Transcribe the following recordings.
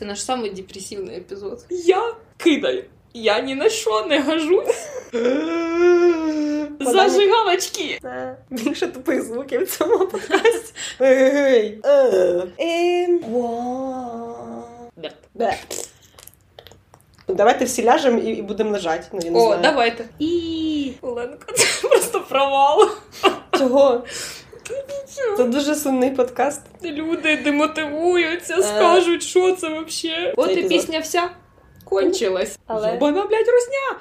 Це наш самий депресивний епізод. Я кидаю. Я ні на що не гажусь. Зажигалочки. Це більше тупих звуків в цьому подкасті. Ей. Ем. Берт. Давайте всі ляжемо і, і будемо лежати. Ну, я не О, знаю. давайте. І Оленко, це просто провал. Чого? Це дуже сумний подкаст. Люди демотивуються, Е. скажуть, що це взагалі. От і пісня вся кончилась. Але- Єбана, блядь, русня.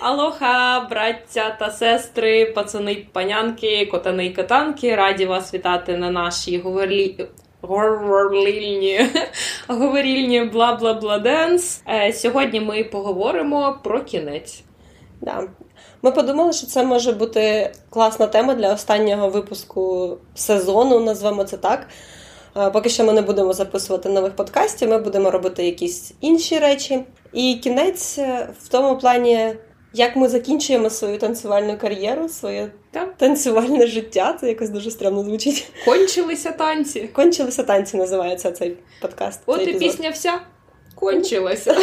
Алоха, браття та сестри, пацани панянки, котани й катанки. Раді вас вітати на нашій говорлі... говорлільні говорільні бла бла бла денс. Е, Сьогодні ми поговоримо про кінець. Да. Ми подумали, що це може бути класна тема для останнього випуску сезону, назвемо це так. Е, Поки що ми не будемо записувати нових подкастів, ми будемо робити якісь інші речі. І кінець е, в тому плані, як ми закінчуємо свою танцювальну кар'єру, своє Так. танцювальне життя. Це якось дуже стрімно звучить. Кончилися танці. Кончилися танці, називається цей подкаст. От цей і епізод. пісня вся кончилася.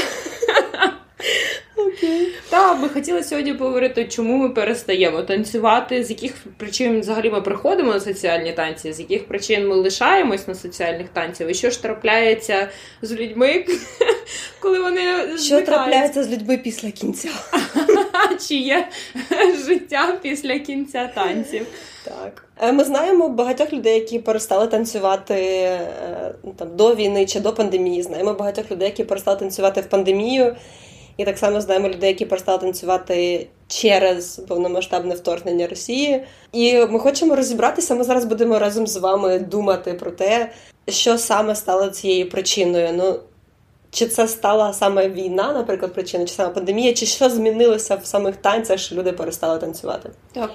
Окей. Та ми хотіли сьогодні поговорити, чому ми перестаємо танцювати, з яких причин взагалі ми приходимо на соціальні танці, з яких причин ми лишаємось на соціальних танцях, і що ж трапляється з людьми, коли вони Що трапляється з людьми після кінця? чи є життя після кінця танців. Так. Е, Ми знаємо багатьох людей, які перестали танцювати е, там, до війни чи до пандемії. Знаємо багатьох людей, які перестали танцювати в пандемію. І так само знаємо людей, які перестали танцювати через повномасштабне вторгнення Росії. І ми хочемо розібратися. Ми зараз будемо разом з вами думати про те, що саме стало цією причиною. Ну, чи це стала саме війна, наприклад, причина, чи саме пандемія, чи що змінилося в самих танцях, що люди перестали танцювати? Так.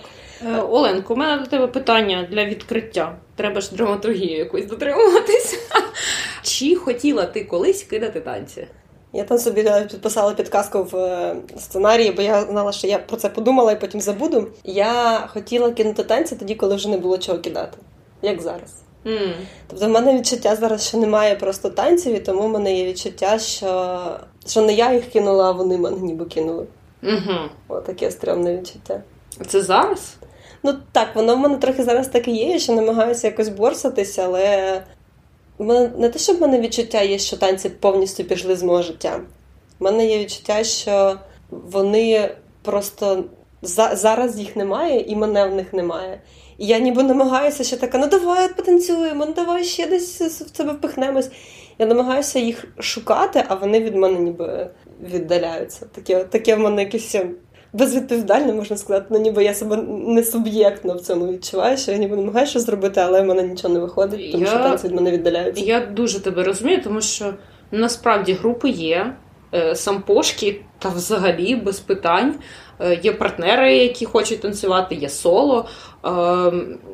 Е, Оленко, у мене до тебе питання для відкриття. Треба ж драматургію якусь дотримуватися. Чи хотіла ти колись кидати танці? Я там собі е, підписала підказку в е, сценарії, бо я знала, що я про це подумала і потім забуду. Я хотіла кинути танці тоді, коли вже не було чого кидати, як зараз. м Тобто в мене відчуття зараз, що немає просто танців, і тому в мене є відчуття, що, що не я їх кинула, а вони мене ніби кинули. Угу. Отаке стрьомне відчуття. Це зараз? Ну так, воно в мене трохи зараз так і є, я ще намагаюся якось борсатися, але не те, щоб в мене відчуття є, що танці повністю пішли з мого життя. У мене є відчуття, що вони просто за, зараз їх немає, і мене в них немає. І я ніби намагаюся ще така, ну давай потанцюємо, ну давай ще десь в себе впихнемось. Я намагаюся їх шукати, а вони від мене ніби віддаляються. Таке, таке в мене якесь безвідповідальне, можна сказати. Ну ніби я себе не суб'єктно в цьому відчуваю, що я ніби намагаюся щось зробити, але в мене нічого не виходить, тому Я- що танці від мене віддаляються. Я дуже тебе розумію, тому що насправді групи є, е, сампошки та взагалі без питань. Е, Є партнери, які хочуть танцювати, є соло. Е,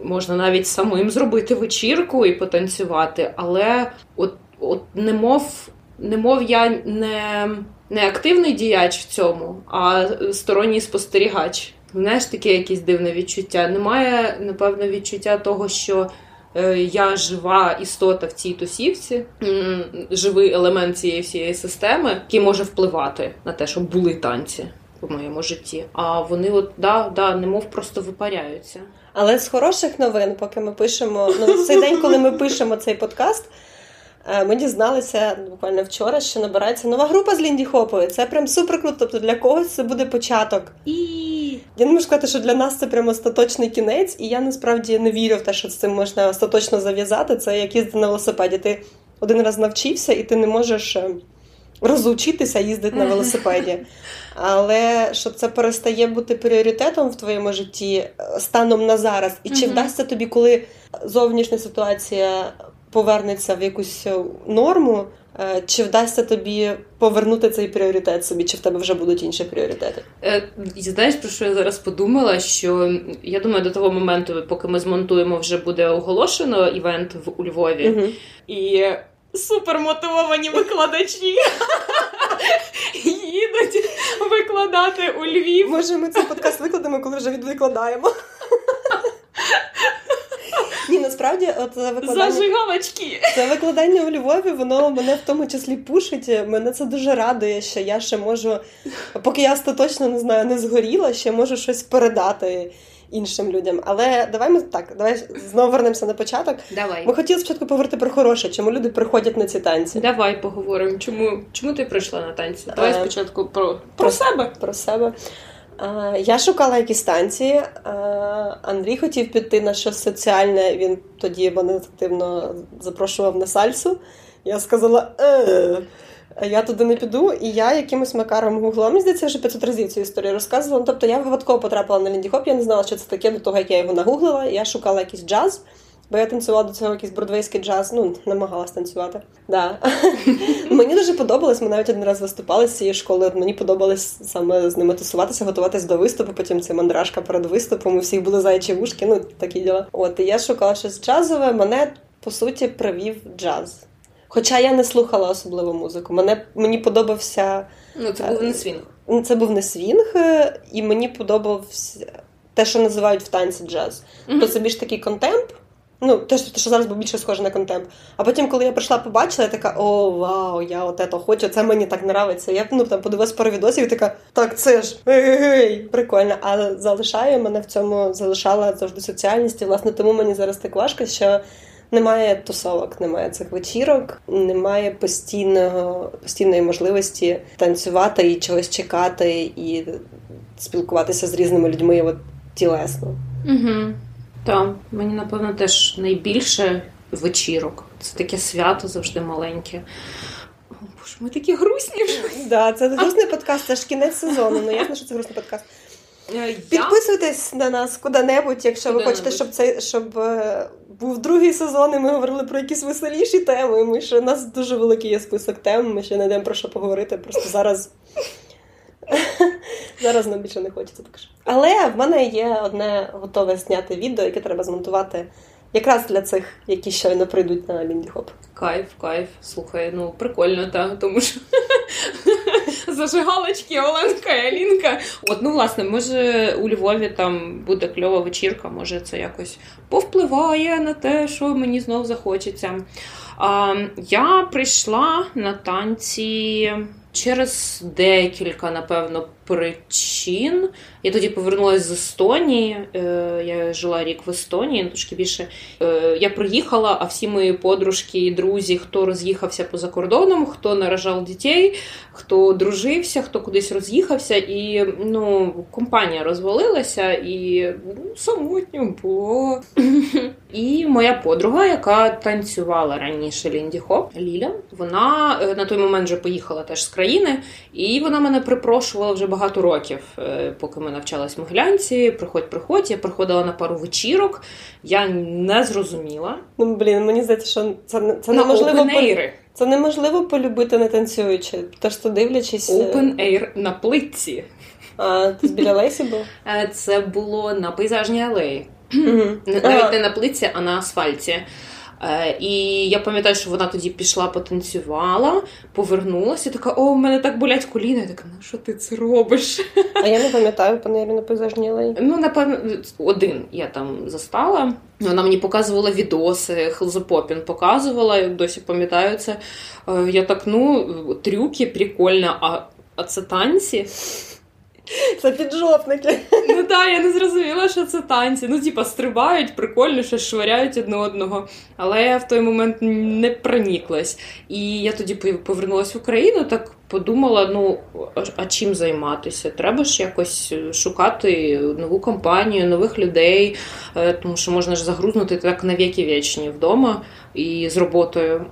Можна навіть самим зробити вечірку і потанцювати, але от, от немов, немов я не, не активний діяч в цьому, а сторонній спостерігач. Знаєш, таке якесь дивне відчуття. Немає, напевно, відчуття того, що е, я жива істота в цій тусівці, живий елемент цієї всієї системи, який може впливати на те, щоб були танці в моєму житті. А вони, от да, да, немов просто випаряються. Але з хороших новин, поки ми пишемо, ну цей день, коли ми пишемо цей подкаст, ми дізналися буквально вчора, що набирається нова група з Лінді Хопою. Це прям супер круто. Тобто для когось це буде початок. І Я не можу сказати, що для нас це прям остаточний кінець, і я насправді не вірю в те, що з цим можна остаточно зав'язати. Це як їздити на велосипеді. Ти один раз навчився, і ти не можеш е, розучитися їздити на велосипеді. Але що це перестає бути пріоритетом в твоєму житті е, станом на зараз, і чи вдасться тобі, коли зовнішня ситуація повернеться в якусь е, норму, е, чи вдасться тобі повернути цей пріоритет собі, чи в тебе вже будуть інші пріоритети? Е, знаєш, про що я зараз подумала? Що я думаю, до того моменту, поки ми змонтуємо, вже буде оголошено івент в у Львові. Угу. І супермотивовані викладачі їдуть викладати у Львів. Може, ми цей подкаст викладемо, коли вже відвикладаємо. Ні, насправді, от викладання... Зажигалочки. Це викладання у Львові, воно мене в тому числі пушить. Мене це дуже радує, що я ще можу, поки я остаточно не знаю, не згоріла, ще можу щось передати іншим людям. Але давай ми так, давай знову вернемося на початок. Давай. Ми хотіли спочатку поговорити про хороше, чому люди приходять на ці танці. Давай поговоримо. Чому чому ти прийшла на танці? Давай Е, спочатку про, про, про- себе. Про себе. Е, Я шукала якісь танці. Е, Андрій хотів піти на щось соціальне. Він тоді мене активно запрошував на сальсу. Я сказала, е, я туди не піду. І я якимось макаром. Мені здається, вже 500 разів цю історію розказувала. Ну, Тобто я випадково потрапила на Лінді Хоп, я не знала, що це таке до того, як я його нагуглила. Я шукала якийсь джаз. Бо я танцювала до цього якийсь бродвейський джаз, ну, намагалась танцювати. Да. мені дуже подобалось, ми навіть один раз виступали з цієї школи. Мені подобалось саме з ними тусуватися, готуватись до виступу. Потім це мандрашка перед виступом. У всіх були зайчі вушки, ну такі діла. От і я шукала щось джазове. Мене по суті привів джаз. Хоча я не слухала особливо музику. Мене мені подобався Ну, це був не свінг. Ну, Це був не свінг, е, і мені подобався те, що називають в танці джаз. Мгм. То це більш такий контемп. Ну, те, що зараз був більше схоже на контемп. А потім, коли я прийшла, побачила, я така: о, вау, я от це хочу, це мені так нравиться. Я ну, там подивилась пару відосів і така, так, це ж ей, прикольно. А залишає мене в цьому, залишала завжди соціальність. І власне тому мені зараз так важко, що. Немає тусовок, немає цих вечірок, немає постійного, постійної можливості танцювати і чогось чекати, і спілкуватися з різними людьми от, тілесно. Угу. Так, мені, напевно, теж найбільше вечірок. Це таке свято завжди маленьке. О, Боже, ми такі грустні. Да, це грустний подкаст, це ж кінець сезону. Ну ясно, що це грустний подкаст. Я... Підписуйтесь на нас куди-небудь, якщо ви Куди-небудь. хочете, щоб цей щоб е, був другий сезон, і ми говорили про якісь веселіші теми. Ми ще у нас дуже великий є список тем. Ми ще не йдемо про що поговорити. Просто зараз. Зараз нам більше не хочеться так що. Але в мене є одне готове зняти відео, яке треба змонтувати якраз для цих, які щойно прийдуть на Лінді Хоп. Кайф, кайф. Слухай, ну прикольно, так, тому що зажигалочки, Оленка і Алінка. От, ну, власне, може у Львові там буде кльова вечірка, може це якось повпливає на те, що мені знов захочеться. А, я прийшла на танці через декілька, напевно, причин. Я тоді повернулася з Естонії. Е, я жила рік в Естонії, ну, трошки більше. Е, я приїхала, а всі мої подружки і друзі, хто роз'їхався поза кордоном, хто наражав дітей, хто дружився, хто кудись роз'їхався, і ну, компанія розвалилася, і ну, самотньо було. І моя подруга, яка танцювала раніше Лінді Хоп, Ліля, вона е, на той момент вже поїхала теж з країни, і вона мене припрошувала вже багато років, е, поки ми навчалась в Могилянці. Приходь, приходь. Я приходила на пару вечірок. Я не зрозуміла. Ну блін, мені здається, що це, не- це на неможливо Open-air. Це неможливо полюбити не танцюючи. Тож то дивлячись. е, Open air на плитці. А, ти біля Лесі був? Е, Це було на пейзажній алеї. Навіть не на плитці, а на асфальті. Е, І я пам'ятаю, що вона тоді пішла, потанцювала, повернулася, така: о, в мене так болять коліна. Я така, ну що ти це робиш? А я не пам'ятаю панелі на пейзажній. Ну, напевно, один я там застала. Вона мені показувала відоси, Хелзопопін показувала, я досі пам'ятаю це. Е, Я так, ну, трюки прикольно, а, а це танці. Це піджопники. Ну так, я не зрозуміла, що це танці. Ну, типа, стрибають, прикольно, що швиряють одне одного. Але я в той момент не проніклась. І я тоді повернулася в Україну, так подумала: ну, а- чим займатися? Треба ж якось шукати нову компанію, нових людей, е, тому що можна ж загрузнути так на віки вічні вдома і з роботою.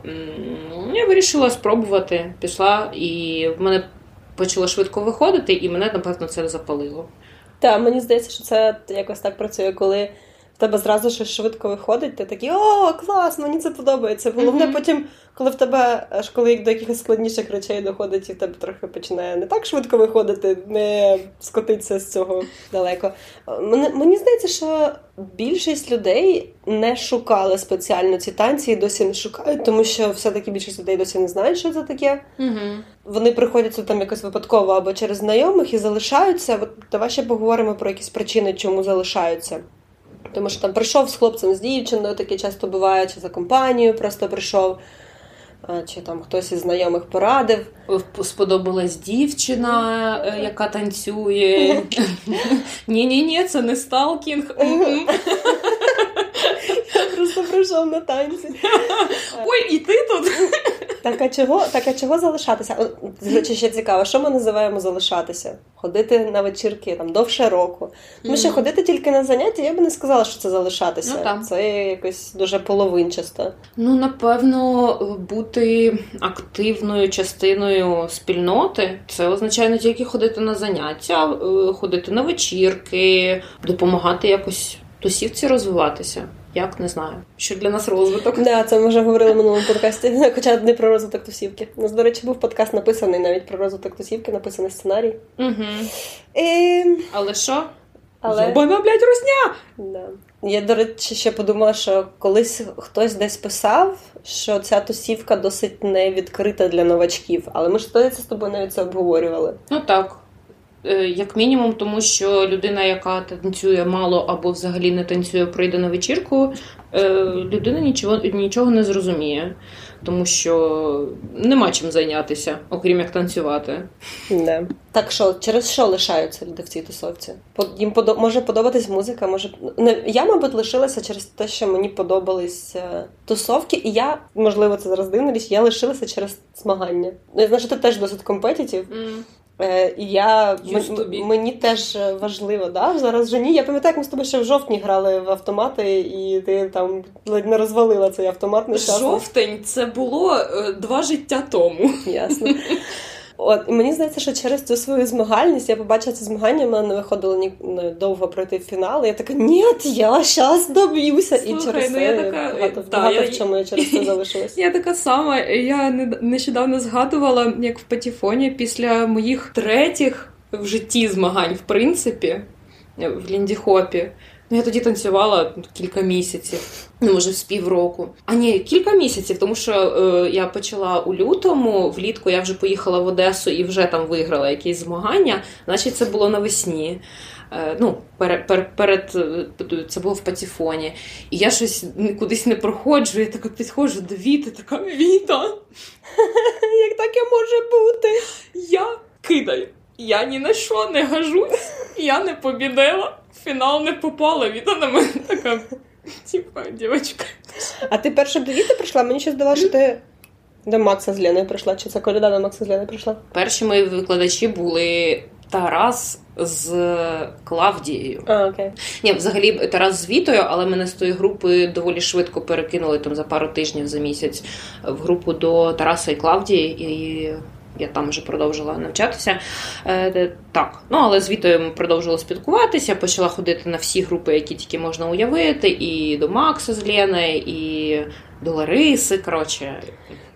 Я вирішила спробувати, пішла, і в мене почало швидко виходити, і мене, напевно, це запалило. Так, мені здається, що це якось так працює, коли в тебе зразу щось швидко виходить, ти такий о, клас, мені це подобається. Головне mm-hmm. потім, коли в тебе аж коли до якихось складніших речей доходить, і в тебе трохи починає не так швидко виходити, не скотиться з цього далеко. Мені, мені здається, що більшість людей не шукали спеціально ці танці і досі не шукають, тому що все-таки більшість людей досі не знають, що це таке. Mm-hmm. Вони приходять там якось випадково або через знайомих і залишаються. От давай ще поговоримо про якісь причини, чому залишаються. Тому що там прийшов з хлопцем, з дівчиною, таке часто буває, чи за компанію просто прийшов, чи там хтось із знайомих порадив. Сподобалась дівчина, е, яка танцює. Ні-ні, ні це не сталкінг. Я просто прийшов на танці. Ой, і ти тут. Так а чого так а чого залишатися? Звичайно, ще цікаво, що ми називаємо залишатися? Ходити на вечірки там довше року. Тому що ходити тільки на заняття, я би не сказала, що це залишатися. Ну, це якось дуже половинчасто. Ну, напевно, бути активною частиною спільноти це означає не тільки ходити на заняття, е, ходити на вечірки, допомагати якось тусівці розвиватися. Як не знаю, що для нас розвиток. Да, це ми вже говорили в минулому подкасті, хоча не про розвиток тусівки. У нас, до речі, був подкаст написаний навіть про розвиток тусівки, написаний сценарій. Угу. І... Але що? Але... Йобана, блядь, русня! Да. Я, до речі, ще подумала, що колись хтось десь писав, що ця тусівка досить не відкрита для новачків. Але ми ж тоді це з тобою навіть це обговорювали. Ну так. Е, як мінімум, тому що людина, яка танцює мало або взагалі не танцює, прийде на вечірку, е, людина нічого нічого не зрозуміє, тому що нема чим зайнятися, окрім як танцювати. Не. Так що, через що лишаються люди в цій тусовці? Їм подо... може подобатись музика, може не я, мабуть, лишилася через те, що мені подобались тусовки, і я, можливо, це зараз дивна річ, я лишилася через змагання. Ну, я знаю, що ти теж досить компетітів. Mm. Е, я м- мені теж важливо, да? зараз вже ні. Я пам'ятаю, як ми з тобою ще в жовтні грали в автомати, і ти там ледь не розвалила цей автомат. Нещасно. Жовтень це було е, два життя тому. Ясно. От і мені здається, що через цю свою змагальність я побачила ці змагання, в мене не виходило ні довго пройти фінал. Я така, ні, я зараз доб'юся. Слухай, і через ну, це я така, багато, та, багато я, в чому я через це залишилась. Я така сама. Я нещодавно згадувала, як в Патіфоні після моїх третіх в житті змагань, в принципі, в Ліндіхопі. Ну, я тоді танцювала кілька місяців, ну може з півроку. А ні, кілька місяців, тому що е, я почала у лютому, влітку я вже поїхала в Одесу і вже там виграла якісь змагання, значить це було навесні. Е, ну, перед, перед, перед це було в патіфоні. І я щось кудись не проходжу, я така підходжу до Віти, така Віта. Як таке може бути? Я кидаю. Я ні на що не гажусь, я не побідила фінал не попала, Віта на мене така. Типа, дівчинка. А ти перша до Віти прийшла? Мені ще здавалося, що ти до Макса з Леною прийшла. Чи це коляда до Макса з Леною прийшла? Перші мої викладачі були Тарас з Клавдією. А, окей. Ні, взагалі Тарас з Вітою, але мене з тої групи доволі швидко перекинули там за пару тижнів за місяць в групу до Тараса і Клавдії. І я там вже продовжила навчатися. Е, Так, ну але з Вітою ми продовжували спілкуватися, почала ходити на всі групи, які тільки можна уявити, і до Макса з Леною, і до Лариси. Коротше.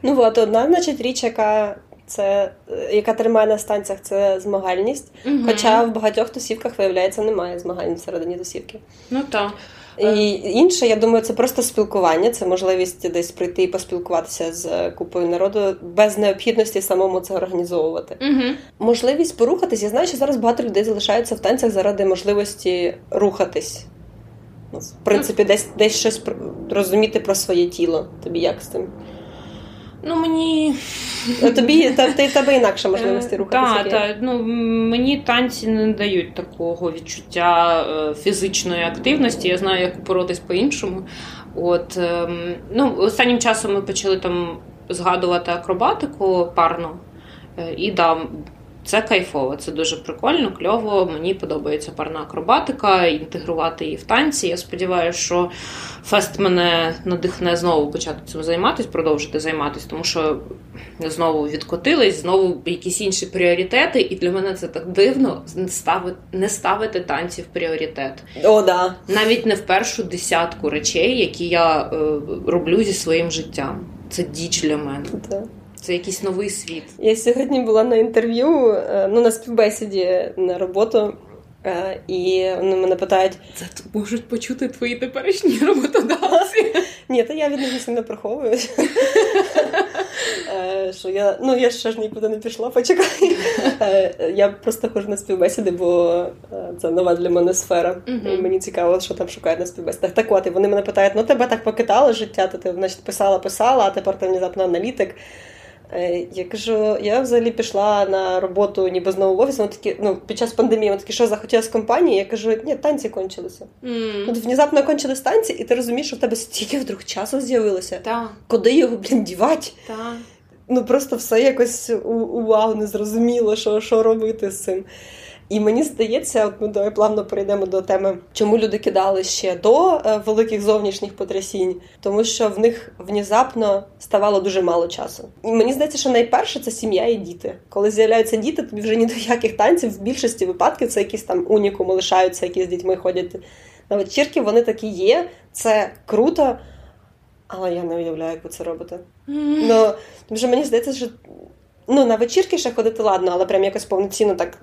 Ну от одна, значить, річ, яка це яка тримає на станціях, це змагальність. Угу. Хоча в багатьох тусівках, виявляється, немає змагань всередині тусівки. Ну так. І інше, я думаю, це просто спілкування, це можливість десь прийти і поспілкуватися з купою народу без необхідності самому це організовувати. Угу. Можливість порухатись. Я знаю, що зараз багато людей залишаються в танцях заради можливості рухатись. Ну, в принципі, десь десь щось розуміти про своє тіло. Тобі як з цим? Ну, мені. Тобі та, та, тебе інакше можливості е, рухатися. Так, так. Ну, мені танці не дають такого відчуття е, фізичної активності. Я знаю, як боротись по-іншому. От, ем, ну, Останнім часом ми почали там згадувати акробатику парну. Е, і да, Це кайфово, це дуже прикольно, кльово. Мені подобається парна акробатика, інтегрувати її в танці. Я сподіваюся, що фест мене надихне знову почати цим займатися, продовжити займатися, тому що знову відкотились, знову якісь інші пріоритети, і для мене це так дивно не ставити танці в пріоритет. О, да. Навіть не в першу десятку речей, які я е, роблю зі своїм життям. Це діч для мене. Це якийсь новий світ. Я сьогодні була на інтерв'ю, е, ну на співбесіді на роботу, е, і вони мене питають: це можуть почути твої теперішні роботодавці. Ні, то я від них сильно приховую. Е, що я ну я ще ж нікуди не пішла, почекай. Я просто ходжу на співбесіди, бо це нова для мене сфера. І Мені цікаво, що там шукають на співбесідах. Так от, і вони мене питають: ну тебе так покидало життя, то ти значить писала, писала, а тепер ти внезапно аналітик. Е, я кажу, я взагалі пішла на роботу ніби знову в офіс, вони такі, ну, під час пандемії, вони такі, що захотіла з компанії? Я кажу, ні, танці кончилися. Mm. От внезапно кончились танці, і ти розумієш, що в тебе стільки вдруг часу з'явилося. Да. Куди його, блін, дівати? Да. Ну просто все якось у- увагу не зрозуміло, що, що робити з цим. І мені здається, от ми давай плавно перейдемо до теми, чому люди кидали ще до е, великих зовнішніх потрясінь, тому що в них внезапно ставало дуже мало часу. І мені здається, що найперше це сім'я і діти. Коли з'являються діти, тобі вже ні до яких танців в більшості випадків це якісь там унікуми лишаються, які з дітьми ходять на вечірки. Вони такі є, це круто. Але я не уявляю, як ви це робите. Ну, тому що мені здається, що ну, на вечірки ще ходити ладно, але прям якось повноцінно так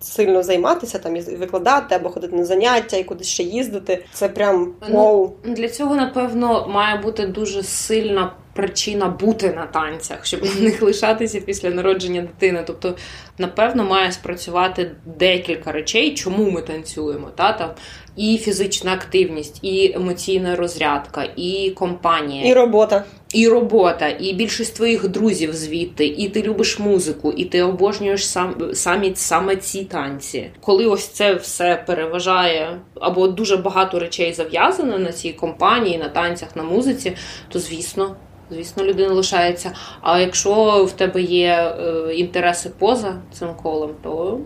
сильно займатися, там і викладати або ходити на заняття і кудись ще їздити. Це прям ну, вау. Ну, для цього напевно має бути дуже сильна причина бути на танцях, щоб на них лишатися після народження дитини. Тобто, напевно, має спрацювати декілька речей, чому ми танцюємо. Та? Там і фізична активність, і емоційна розрядка, і компанія, і робота. І робота, і більшість твоїх друзів звідти, і ти любиш музику, і ти обожнюєш сам самі саме ці танці. Коли ось це все переважає, або дуже багато речей зав'язано на цій компанії, на танцях, на музиці, то звісно. Звісно, людина лишається. А якщо в тебе є е, інтереси поза цим колом, то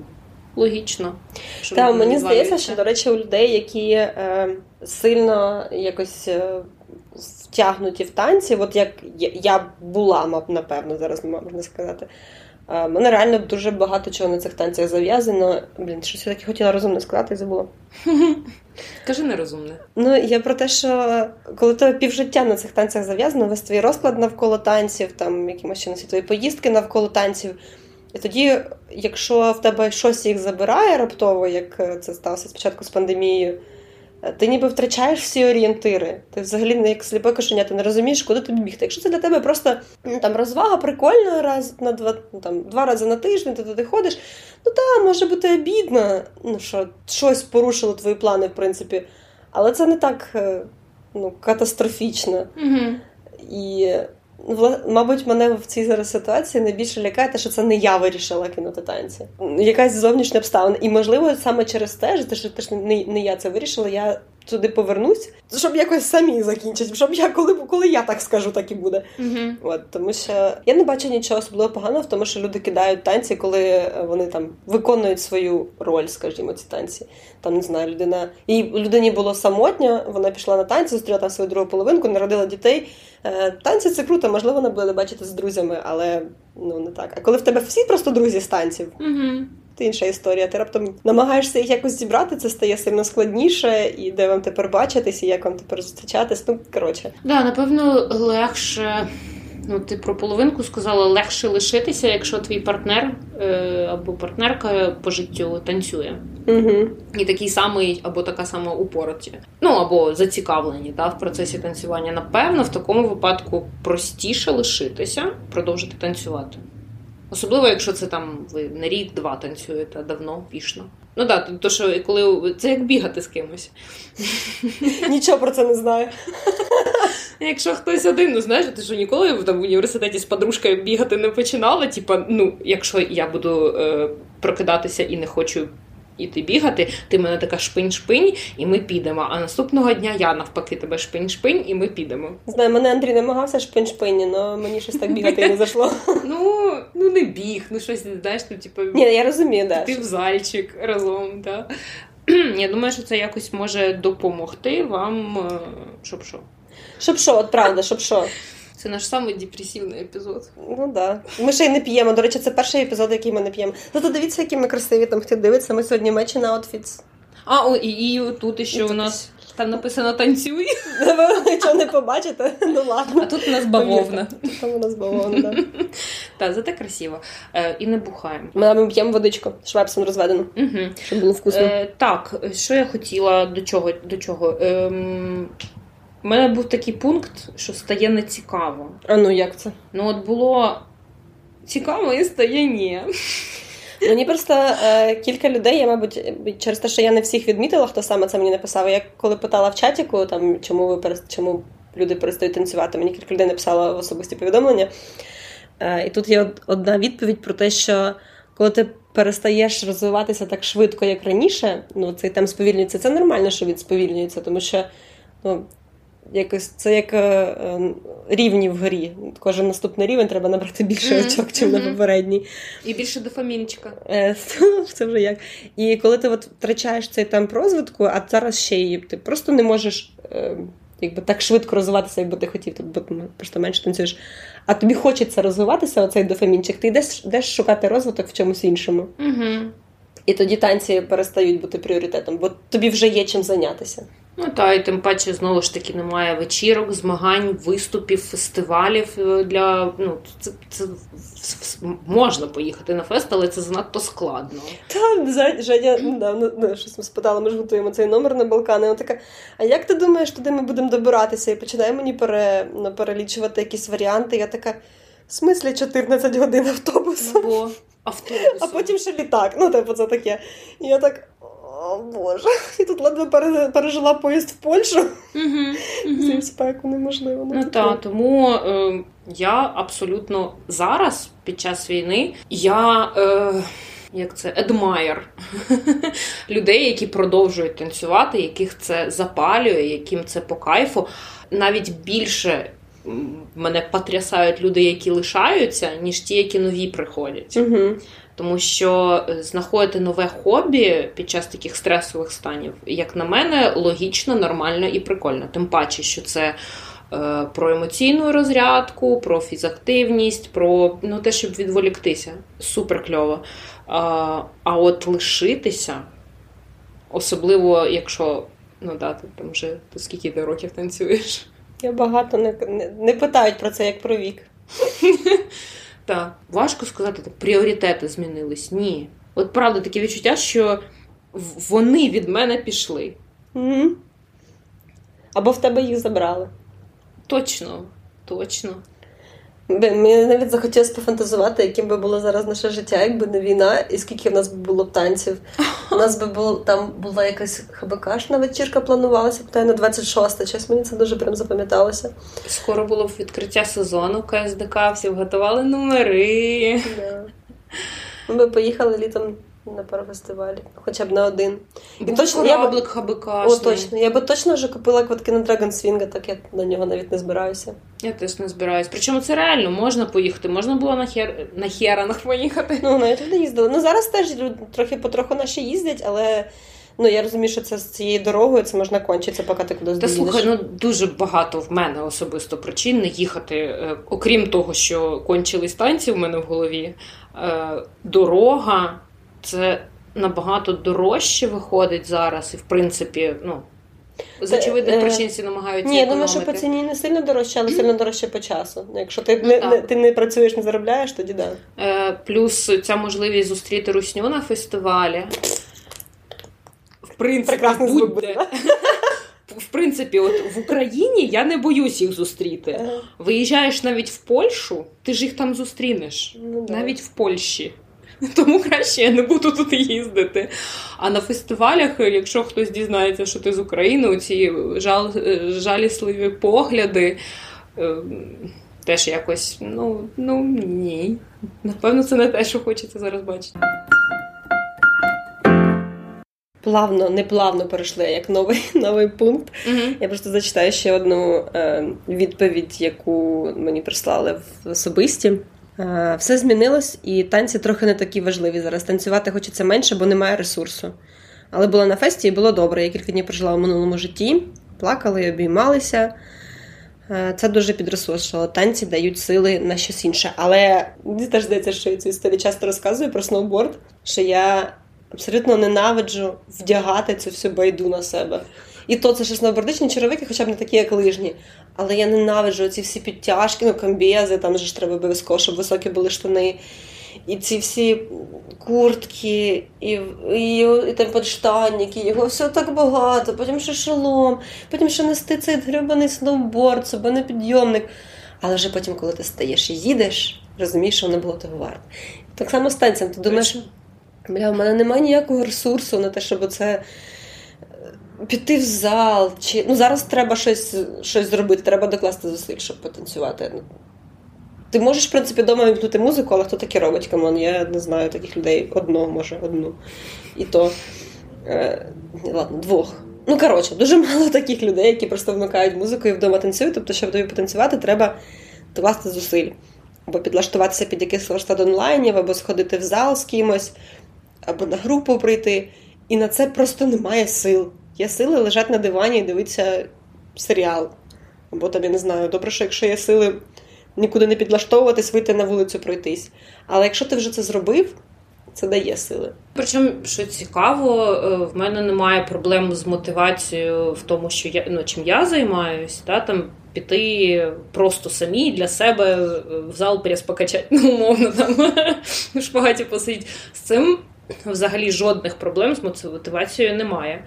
логічно. Так, мені здається, що, до речі, у людей, які е, сильно якось е, втягнуті в танці, от як я була, напевно, зараз можна сказати. У е, мене реально дуже багато чого на цих танцях зав'язано. Блін, щось я таке хотіла розумно сказати і забула. Кажи нерозумне. Ну, я про те, що коли тебе півжиття на цих танцях зав'язано, весь твій розклад навколо танців, там якимось чином твої поїздки навколо танців. І тоді, якщо в тебе щось їх забирає раптово, як це сталося спочатку з пандемією, ти ніби втрачаєш всі орієнтири. Ти взагалі не як сліпе кошеня, ти не розумієш, куди тобі бігти. Якщо це для тебе просто ну, там розвага прикольна раз на два ну, там, два рази на тиждень, ти туди ходиш, ну так, може бути обідно, ну, що щось порушило твої плани, в принципі. Але це не так е, ну, катастрофічно. Угу. І Мабуть, мене в цій зараз ситуації найбільше лякає, те, що це не я вирішила кинути танці. Якась зовнішня обставина. І, можливо, саме через те, що теж не, не я це вирішила, я туди повернусь, щоб якось самі закінчити, щоб я коли коли я так скажу, так і буде. uh От тому що я не бачу нічого особливо поганого в тому, що люди кидають танці, коли вони там виконують свою роль, скажімо, ці танці. Там не знаю, людина і людині було самотньо, вона пішла на танці, зустріла там свою другу половинку, народила дітей. Е, танці це круто, можливо, вона буде бачити з друзями, але ну не так. А коли в тебе всі просто друзі з танців. uh це інша історія. Ти раптом намагаєшся їх якось зібрати, це стає сильно складніше, і де вам тепер бачитись, і як вам тепер зустрічатись. Ну коротше, да, напевно, легше. Ну, ти про половинку сказала, легше лишитися, якщо твій партнер е, або партнерка по життю танцює. Угу. І такий самий, або така сама упороті. Ну або зацікавлені та, в процесі танцювання. Напевно, в такому випадку простіше лишитися, продовжити танцювати. Особливо, якщо це там ви на рік-два танцюєте давно, пішно. Ну так, то що коли це як бігати з кимось. Нічого про це не знаю. Якщо хтось один, ну знаєш, ти що ніколи там в університеті з подружкою бігати не починала. Типа, ну, якщо я буду е, прокидатися і не хочу іти бігати, ти мене така шпинь-шпинь, і ми підемо. А наступного дня я навпаки тебе шпинь-шпинь, і ми підемо. Знаю, мене Андрій намагався шпинь-шпині, але мені щось так бігати не зайшло. Ну, ну не біг, ну щось, знаєш, ну, типу, Ні, я розумію, да. ти в зальчик разом, да. Я думаю, що це якось може допомогти вам, е, щоб що. Щоб що, от правда, щоб що. Це наш самий депресивний епізод. Ну да. Ми ще й не п'ємо. До речі, це перший епізод, який ми не п'ємо. Зато дивіться, які ми красиві там хто дивиться. Ми сьогодні мечі на outfits. А, о, і, і тут ще у нас там написано танцюй, Ви нічого не побачите? Ну ладно. а тут у нас бавовна. Там у нас бавовна, да. Так, зате красиво. Е, і не бухаємо. Ми, п'ємо водичку, швепсом розведену, Угу. щоб було вкусно. Е, так, що я хотіла до чого? До чого? У мене був такий пункт, що стає нецікаво. А ну як це? Ну, от було цікаво і стає ні. Мені просто е, кілька людей, я, мабуть, через те, що я не всіх відмітила, хто саме це мені написав. Я коли питала в чатіку, там чому ви чому люди перестають танцювати, мені кілька людей написало в особисті повідомлення. Е, і тут є одна відповідь про те, що коли ти перестаєш розвиватися так швидко, як раніше, ну цей там сповільнюється. Це нормально, що він сповільнюється, тому що ну, якось це як е, е, рівні вгорі. Кожен наступний рівень треба набрати більше Мгм, очок, чим на попередній. І більше дофамінчика. Е, Це вже як. І коли ти от втрачаєш цей темп розвитку, а зараз ще й ти просто не можеш якби так швидко розвиватися, як би ти хотів, ти просто менше танцюєш. А тобі хочеться розвиватися, оцей дофамінчик, ти йдеш, йдеш шукати розвиток в чомусь іншому. Угу. І тоді танці перестають бути пріоритетом, бо тобі вже є чим зайнятися. Ну та і тим паче знову ж таки немає вечірок, змагань, виступів, фестивалів е, для ну це, це, можна поїхати на фест, але це занадто складно. Та Женя недавно ну, щось ми спитала, ми ж готуємо цей номер на Балкани. Вона така: а як ти думаєш, туди ми будемо добиратися? І починає мені пере, ну, перелічувати якісь варіанти. Я така, в смислі 14 годин автобусу, Ну, бо автобус. а потім ще літак. Ну, типу, це таке. І я так. О Боже, і тут ледве пережила поїзд в Польщу. Угу, Цим спеку неможливо. Ну так, тому е, я абсолютно зараз, під час війни, я. Е, як це адмайер людей, які продовжують танцювати, яких це запалює, яким це по кайфу. Навіть більше мене потрясають люди, які лишаються, ніж ті, які нові приходять. Угу. Тому що е, знаходити нове хобі під час таких стресових станів, як на мене, логічно, нормально і прикольно. Тим паче, що це е, про емоційну розрядку, про фізактивність, про ну, те, щоб відволіктися. Супер кльово. А, а от лишитися, особливо, якщо ну да, ти там вже ти скільки ти років танцюєш. Я багато не, не, не питають про це як про вік. Так, важко сказати, так, пріоритети змінились. Ні. От правда, таке відчуття, що вони від мене пішли. Угу. Або в тебе їх забрали. Точно, точно. Мені навіть захотілося пофантазувати, яким би було зараз наше життя, якби не війна, і скільки в нас би було б танців. У нас би було там була якась хабакашна вечірка, планувалася, питаю на 26 Щось мені це дуже прям запам'яталося. Скоро було б відкриття сезону КСДК, всі готували номери. Да. Ми поїхали літом на пару фестивалів, хоча б на один. Був точно, я б- О, точно. Я би точно вже купила квитки на Dragon Swing, так я на нього навіть не збираюся. Я теж не збираюсь. Причому це реально можна поїхати. Можна було на, хер... на херанах поїхати. Ну, навіть люди їздили. Ну зараз теж люди трохи потроху наші їздять, але ну я розумію, що це з цією дорогою це можна кончитися, поки ти кудись Та слухай, ну дуже багато в мене особисто причин не їхати. Е, Окрім того, що кончились танці в мене в голові. е, Дорога це набагато дорожче виходить зараз, і в принципі, ну. З очевидних е, причин всі намагаються. Ні, я думаю, що по ціні не сильно дорожче, але сильно дорожче по часу. Ну, Якщо ти, не, не, ти не працюєш, не заробляєш, тоді да. Е, Плюс ця можливість зустріти русню на фестивалі. В принципі, будь-де. В принципі, от в Україні я не боюсь їх зустріти. Виїжджаєш навіть в Польщу, ти ж їх там зустрінеш. Ну. Навіть в Польщі. Тому краще я не буду тут їздити. А на фестивалях, якщо хтось дізнається, що ти з України, ці жал, жалісливі погляди. е, Теж якось, ну, ну ні. Напевно, це не те, що хочеться зараз бачити. плавно, не плавно перейшли, як новий новий пункт. Угу. Я просто зачитаю ще одну е, відповідь, яку мені прислали в особисті. Е, все змінилось, і танці трохи не такі важливі. Зараз танцювати хочеться менше, бо немає ресурсу. Але була на фесті і було добре. Я кілька днів прожила в минулому житті, плакали, обіймалися. Е, це дуже підресурсило. Танці дають сили на щось інше. Але мені теж здається, що я цю історію часто розказую про сноуборд, що я абсолютно ненавиджу вдягати цю всю байду на себе. І то це ж сноубордичні черевики, хоча б не такі, як лижні. Але я ненавиджу ці всі підтяжки, ну комбізи, там же ж треба обов'язково, щоб високі були штани. І ці всі куртки, і і, і там подштанники, його все так багато, потім ще шолом, потім ще нести цей гребаний сноуборд, собі на підйомник. Але вже потім, коли ти стаєш і їдеш, розумієш, що воно було того варто. Так само з танцем. Ти думаєш, бля, в мене немає ніякого ресурсу на те, щоб це піти в зал. Чи... Ну, Зараз треба щось щось зробити, треба докласти зусиль, щоб потанцювати. Ну, ти можеш, в принципі, вдома вімкнути музику, але хто таке робить? Come on, я не знаю таких людей одного, може, одну. І то е, ладно, двох. Ну, коротше, дуже мало таких людей, які просто вмикають музику і вдома танцюють. Тобто, щоб тобі потанцювати, треба докласти зусиль. Або підлаштуватися під якийсь верстат онлайнів, або сходити в зал з кимось, або на групу прийти. І на це просто немає сил. Є сили лежати на дивані і дивитися серіал. Або там, я не знаю, добре, що якщо є сили нікуди не підлаштовуватись, вийти на вулицю пройтись. Але якщо ти вже це зробив, це дає сили. Причому, що цікаво, е, в мене немає проблем з мотивацією в тому, що я ну, чим я займаюся, та, там піти просто самі для себе в зал прес покачати, ну, умовно там шпагаті посидіти. З цим взагалі жодних проблем з мотивацією немає.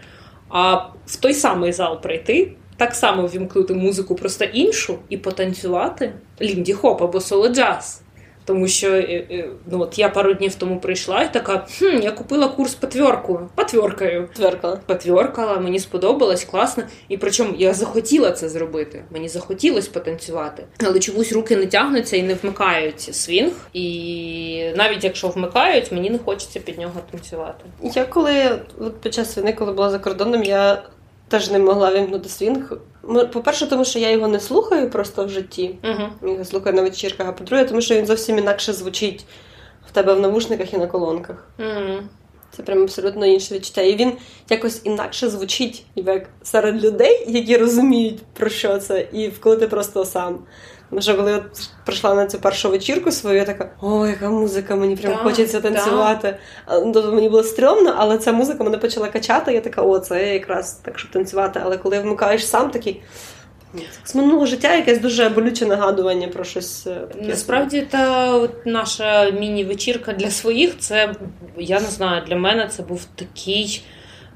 А в той самий зал прийти, так само вімкнути музику, просто іншу, і потанцювати лінді хоп або соло джаз. Тому що е, е, ну, от я пару днів тому прийшла і така: хм, я купила курс по тверку. Потверкаю. Тверкала. Потверкала, мені сподобалось, класно. І причому я захотіла це зробити. Мені захотілося потанцювати. Але чомусь руки не тягнуться і не вмикають свінг. І навіть якщо вмикають, мені не хочеться під нього танцювати. Я коли от під час війни, коли була за кордоном, я теж не могла вимкнути свінг. По-перше, тому що я його не слухаю просто в житті. Uh-huh. його слухаю на вечірках, а по-друге, тому що він зовсім інакше звучить в тебе в навушниках і на колонках. Угу. Це прям абсолютно інше відчуття. І він якось інакше звучить як серед людей, які розуміють, про що це, і коли ти просто сам. Що коли я прийшла на цю першу вечірку свою, я така, о, яка музика, мені прям так, хочеться танцювати. Тобто мені було стрьомно, але ця музика мене почала качати. Я така, о, це якраз так, щоб танцювати. Але коли вмикаєш сам такий. З минулого життя якесь дуже болюче нагадування про щось. Е, таке. Насправді, та от наша міні-вечірка для своїх, це я не знаю, для мене це був такий.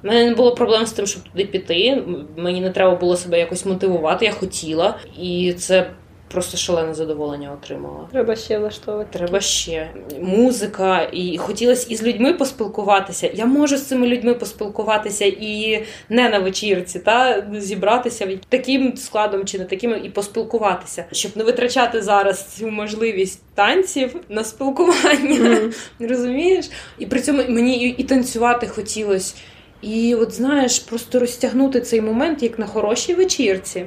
У мене не було проблем з тим, щоб туди піти. Мені не треба було себе якось мотивувати, я хотіла. І це просто шалене задоволення отримала. Треба ще влаштовувати. Треба ще музика, і хотілося із людьми поспілкуватися. Я можу з цими людьми поспілкуватися і не на вечірці, та зібратися таким складом чи не таким, і поспілкуватися, щоб не витрачати зараз цю можливість танців на спілкування. Mm. Розумієш? І при цьому мені і танцювати хотілося. І от знаєш, просто розтягнути цей момент як на хорошій вечірці.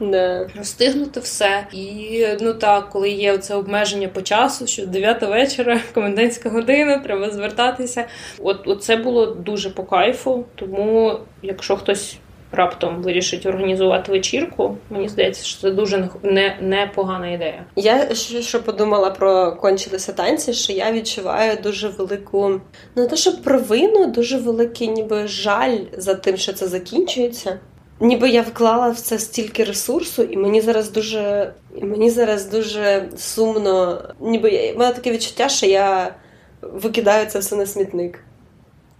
Да. Розстигнути все. І ну так, коли є це обмеження по часу, що 9 вечора, комендантська година, треба звертатися. От, от це було дуже по кайфу. Тому, якщо хтось раптом вирішить організувати вечірку, мені здається, що це дуже не, непогана ідея. Я ще що подумала про кончилися танці, що я відчуваю дуже велику, ну не те, що провину, дуже великий, ніби жаль за тим, що це закінчується. Ніби я вклала в це стільки ресурсу, і мені зараз дуже і мені зараз дуже сумно. Ніби я, в мене таке відчуття, що я викидаю це все на смітник.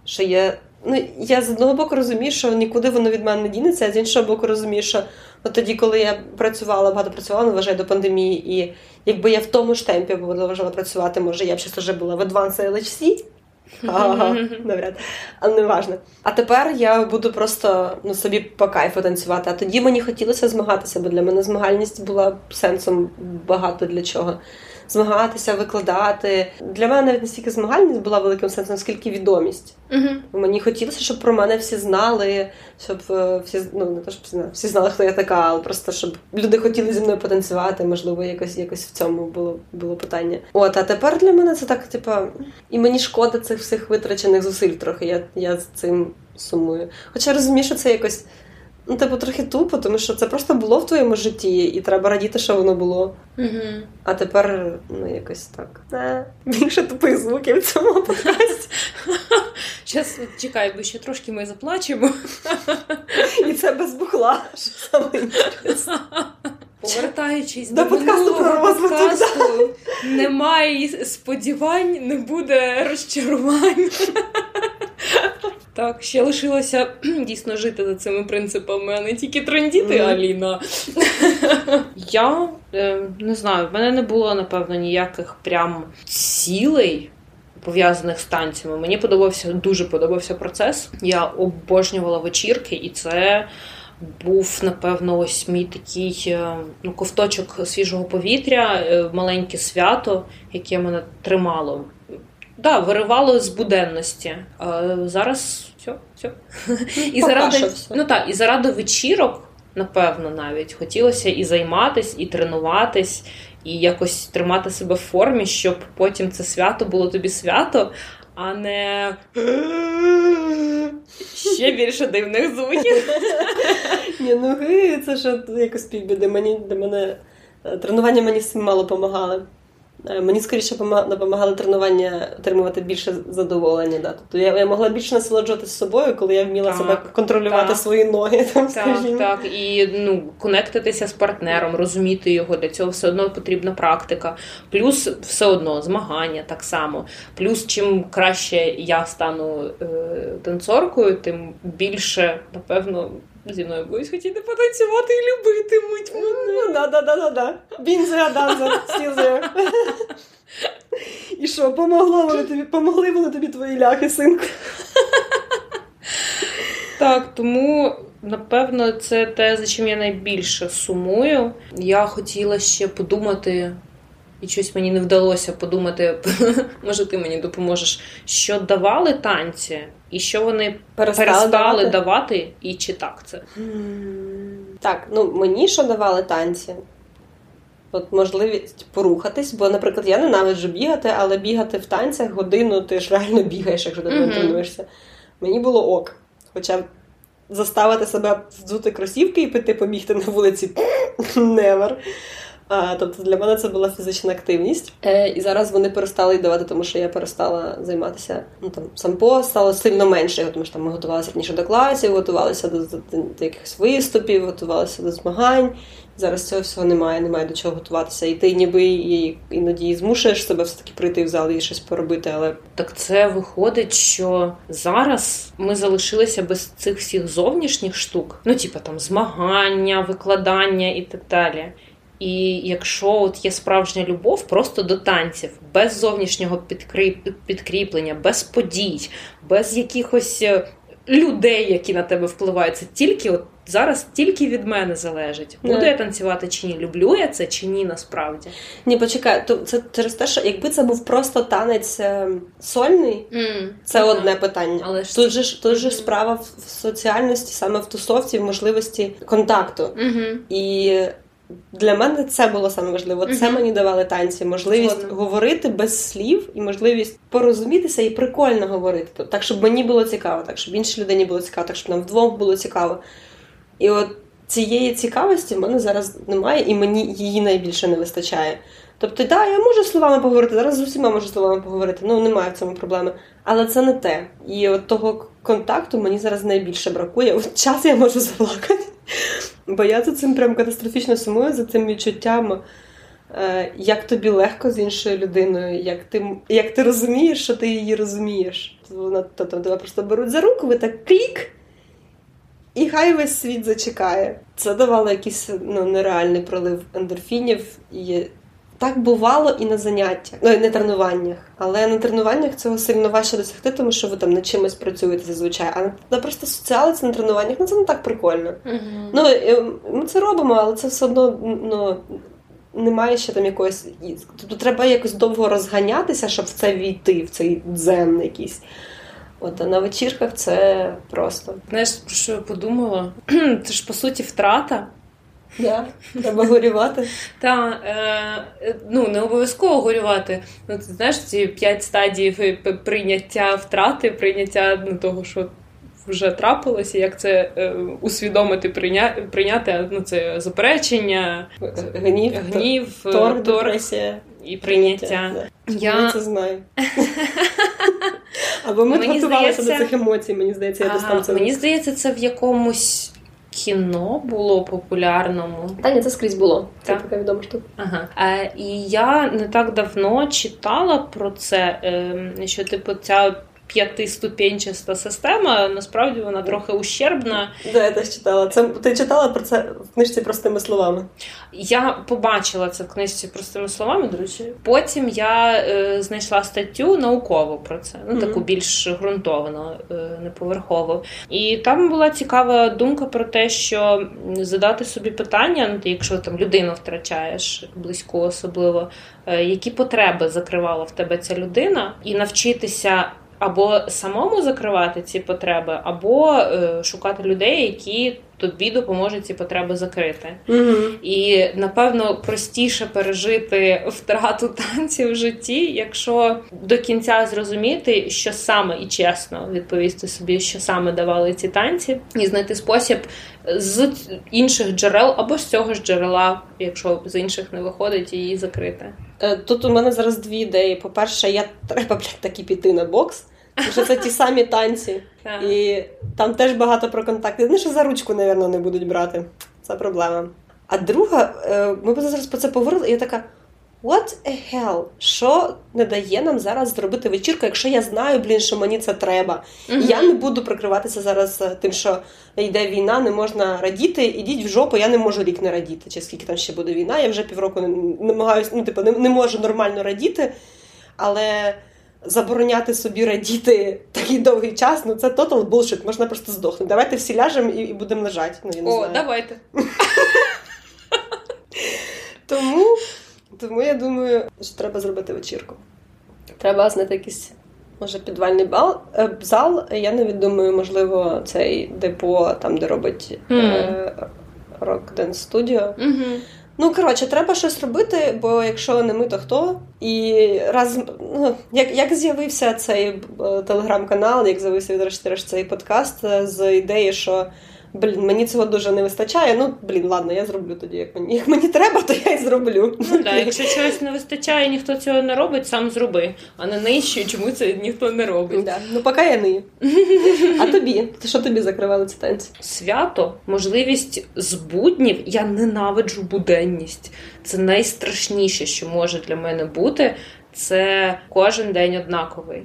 Що я ну, я з одного боку розумію, що нікуди воно від мене не дінеться, а з іншого боку розумію, що от тоді, коли я працювала, багато працювала, не вважаю до пандемії, і якби я в тому ж темпі продовжувала працювати, може я б щось вже була в Advanced LHC, Ага, навряд. Але не важно. А тепер я буду просто ну, собі по кайфу танцювати. А тоді мені хотілося змагатися, бо для мене змагальність була сенсом багато для чого. Змагатися, викладати. Для мене навіть не стільки змагальність була великим сенсом, скільки відомість. Угу. Мені хотілося, щоб про мене всі знали, щоб е, всі ну не то, щоб всі знали, всі знали, хто я така, але просто щоб люди хотіли зі мною потанцювати. Можливо, якось якось в цьому було було питання. От, а тепер для мене це так, типа, і мені шкода цих всіх витрачених зусиль трохи. Я я з цим сумую. Хоча розумію, що це якось. Ну, типу, трохи тупо, тому що це просто було в твоєму житті, і треба радіти, що воно було. Угу. А тепер, ну, якось так. Не, більше тупих звуків в цьому подкасті. Зараз чекай, бо ще трошки ми заплачемо. І це без бухла. що саме. Повертаючись до до, подкасту про розвиток, подкасту, немає сподівань, не буде розчарувань. Так, ще лишилося дійсно жити за цими принципами, а не тільки трендіти, Мгм. Аліна. Я е, не знаю, в мене не було, напевно, ніяких прям цілей. Пов'язаних з танцями. Мені подобався дуже подобався процес. Я обожнювала вечірки, і це був, напевно, ось мій такий е, ну, ковточок свіжого повітря, е, маленьке свято, яке мене тримало. Да, виривало з буденності. А зараз все, все. І заради, все. ну так, і заради вечірок, напевно, навіть хотілося і займатись, і тренуватись, і якось тримати себе в формі, щоб потім це свято було тобі свято, а не ще більше дивних звуків. Ні, ну це ж якось півбіди. Мені для мене е, тренування мені мало допомагали. Мені скоріше пома- допомагали тренування отримувати більше задоволення. Да. Тобто я, я могла більше насолоджуватися собою, коли я вміла Так, себе контролювати так. свої ноги. Там, Так, скажімо. так, і ну, конектитися з партнером, розуміти його, для цього все одно потрібна практика. Плюс все одно змагання так само. Плюс, чим краще я стану е, танцоркою, тим більше, напевно, зі мною будуть хотіти потанцювати і любитимуть мене. Ну, да, да, да, да, да. That, still there. І що, помогло вони тобі, помогли вони тобі твої ляхи, синку? Так, тому напевно це те, за чим я найбільше сумую. Я хотіла ще подумати, і щось мені не вдалося подумати. Може, ти мені допоможеш, що давали танці, і що вони перестали, давати? давати, і чи так це? Так, ну мені що давали танці? От можливість порухатись, бо, наприклад, я ненавиджу бігати, але бігати в танцях годину ти ж реально бігаєш, якщо ти не тренуєшся. Мені було ок. Хоча заставити себе взути кросівки і піти побігти на вулиці never. Тобто для мене це була фізична активність. Е, і зараз вони перестали її давати, тому що я перестала займатися ну, там, сампо стало сильно менше, тому що там ми готувалися раніше до класів, готувалися до, до, до якихось виступів, готувалися до змагань. Зараз цього всього немає, немає до чого готуватися. І ти ніби і, іноді змушуєш себе все-таки прийти в зал і щось поробити, але Так це виходить, що зараз ми залишилися без цих всіх зовнішніх штук, ну, типу там змагання, викладання і так далі. І якщо от є справжня любов просто до танців, без зовнішнього підкріплення, без подій, без якихось е, людей, які на тебе впливають, це тільки от зараз тільки від мене залежить. Буду я танцювати чи ні, люблю я це чи ні, насправді. ні, почекай, то це через те, що якби це був просто танець е, сольний, це Ну, одне питання. Але ж- тут же ж тут же справа в соціальності, саме в тусовці, в можливості контакту. Угу. І для мене це було саме важливо. Це мені давали танці, можливість Згодно. говорити без слів і можливість порозумітися і прикольно говорити. Тобто, так, щоб мені було цікаво, так щоб іншій людині було цікаво, так щоб нам вдвох було цікаво. І от цієї цікавості в мене зараз немає, і мені її найбільше не вистачає. Тобто, так, я можу словами поговорити, зараз з усіма можу словами поговорити, ну немає в цьому проблеми. Але це не те. І от того контакту мені зараз найбільше бракує. От час я можу заплакати. Бо я за цим прям катастрофічно сумую, за цим відчуттям, е, як тобі легко з іншою людиною, як ти, як ти розумієш, що ти її розумієш. Вона тобто, тебе просто беруть за руку, ви так клік, і хай весь світ зачекає. Це давало якийсь ну, нереальний пролив ендорфінів. І так бувало і на заняттях, ну і на тренуваннях. Але на тренуваннях цього сильно важче досягти, тому що ви там над чимось працюєте зазвичай. А на просто соціаліці на тренуваннях ну це не так прикольно. Ну, е, ми це робимо, але це все одно ну, немає ще там якоїсь. Тобто треба якось довго розганятися, щоб в це війти, в цей дзен якийсь. От а на вечірках це просто. Знаєш, про що я подумала? Це ж по суті втрата. Да, Треба горювати. Та е, ну не обов'язково горювати. Ну ти знаєш ці п'ять стадій прийняття втрати, прийняття ну, того, що вже трапилося, як це е, усвідомити, прийня, прийняти ну, це заперечення, гнів, гнів торг, депресія. і прийняття. Да. Я це знаю. Або ми готувалися здається... до цих емоцій, мені здається, я ага, там Мені здається, це в якомусь кіно було популярному. Та ні, це скрізь було. Це така відома штука. Ага. Е, І я не так давно читала про це, е, що типу ця п'ятиступенчаста система, насправді вона трохи ущербна. Да, я теж читала. Це ти читала про це в книжці простими словами? Я побачила це в книжці простими словами, до речі. Потім я е, знайшла статтю науково про це, ну таку mm-hmm. більш ґрунтовно, е, неповерхово. І там була цікава думка про те, що задати собі питання, ну ти, якщо там людину втрачаєш близько, особливо, е, які потреби закривала в тебе ця людина, і навчитися або самому закривати ці потреби, або е, шукати людей, які тобі допоможуть ці потреби закрити. Угу. І напевно простіше пережити втрату танців в житті, якщо до кінця зрозуміти, що саме і чесно відповісти собі, що саме давали ці танці, і знайти спосіб з інших джерел або з цього ж джерела, якщо з інших не виходить, її закрити. Е, тут у мене зараз дві ідеї. По-перше, я треба блядь, таки піти на бокс. Що це ті самі танці. І там теж багато про контакти. Вони що за ручку, напевно, не будуть брати. Це проблема. А друга, е, ми зараз про це поговорили, і я така: what a hell? Що не дає нам зараз зробити вечірку, якщо я знаю, блін, що мені це треба. І я не буду прикриватися зараз е, тим, що йде війна, не можна радіти. Ідіть в жопу, я не можу рік не радіти. Чи скільки там ще буде війна, я вже півроку не намагаюся, ну, типу, не, не можу нормально радіти, але забороняти собі радіти такий довгий час, ну це тотал булшит, можна просто здохнути. Давайте всі ляжемо і, і будемо лежати. Ну, я не О, знаю. давайте. Тому тому я думаю, що треба зробити вечірку. Треба знайти якийсь, може, підвальний бал, е, зал. Я не думаю, можливо, цей депо, там, де робить mm. е, Rock Dance Studio. Mm-hmm. Ну, коротше, треба щось робити, бо якщо не ми, то хто? І раз ну, як як з'явився цей е, телеграм-канал, як з'явився відрешті цей подкаст е, з ідеї, що блін, мені цього дуже не вистачає. Ну, блін, ладно, я зроблю тоді. Як мені як мені треба, то я й зроблю. Ну да, якщо чогось не вистачає, ніхто цього не робить, сам зроби. А не нищу, чому це ніхто не робить. Да. Ну, поки я не. А тобі? Що тобі закривали ці танці? Свято, можливість з буднів. Я ненавиджу буденність. Це найстрашніше, що може для мене бути. Це кожен день однаковий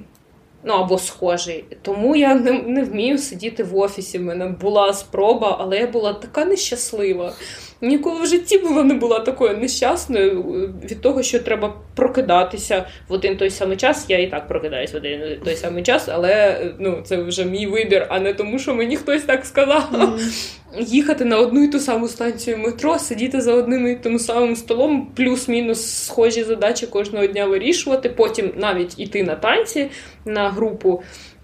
ну або схожий. Тому я не, не вмію сидіти в офісі. У мене була спроба, але я була така нещаслива. Ніколи в житті була не була такою нещасною від того, що треба прокидатися в один той самий час. Я і так прокидаюсь в один той самий час, але ну це вже мій вибір, а не тому, що мені хтось так сказав. Mm-hmm. Їхати на одну і ту саму станцію метро, сидіти за одним і тим самим столом, плюс-мінус схожі задачі кожного дня вирішувати. Потім навіть іти на танці на групу.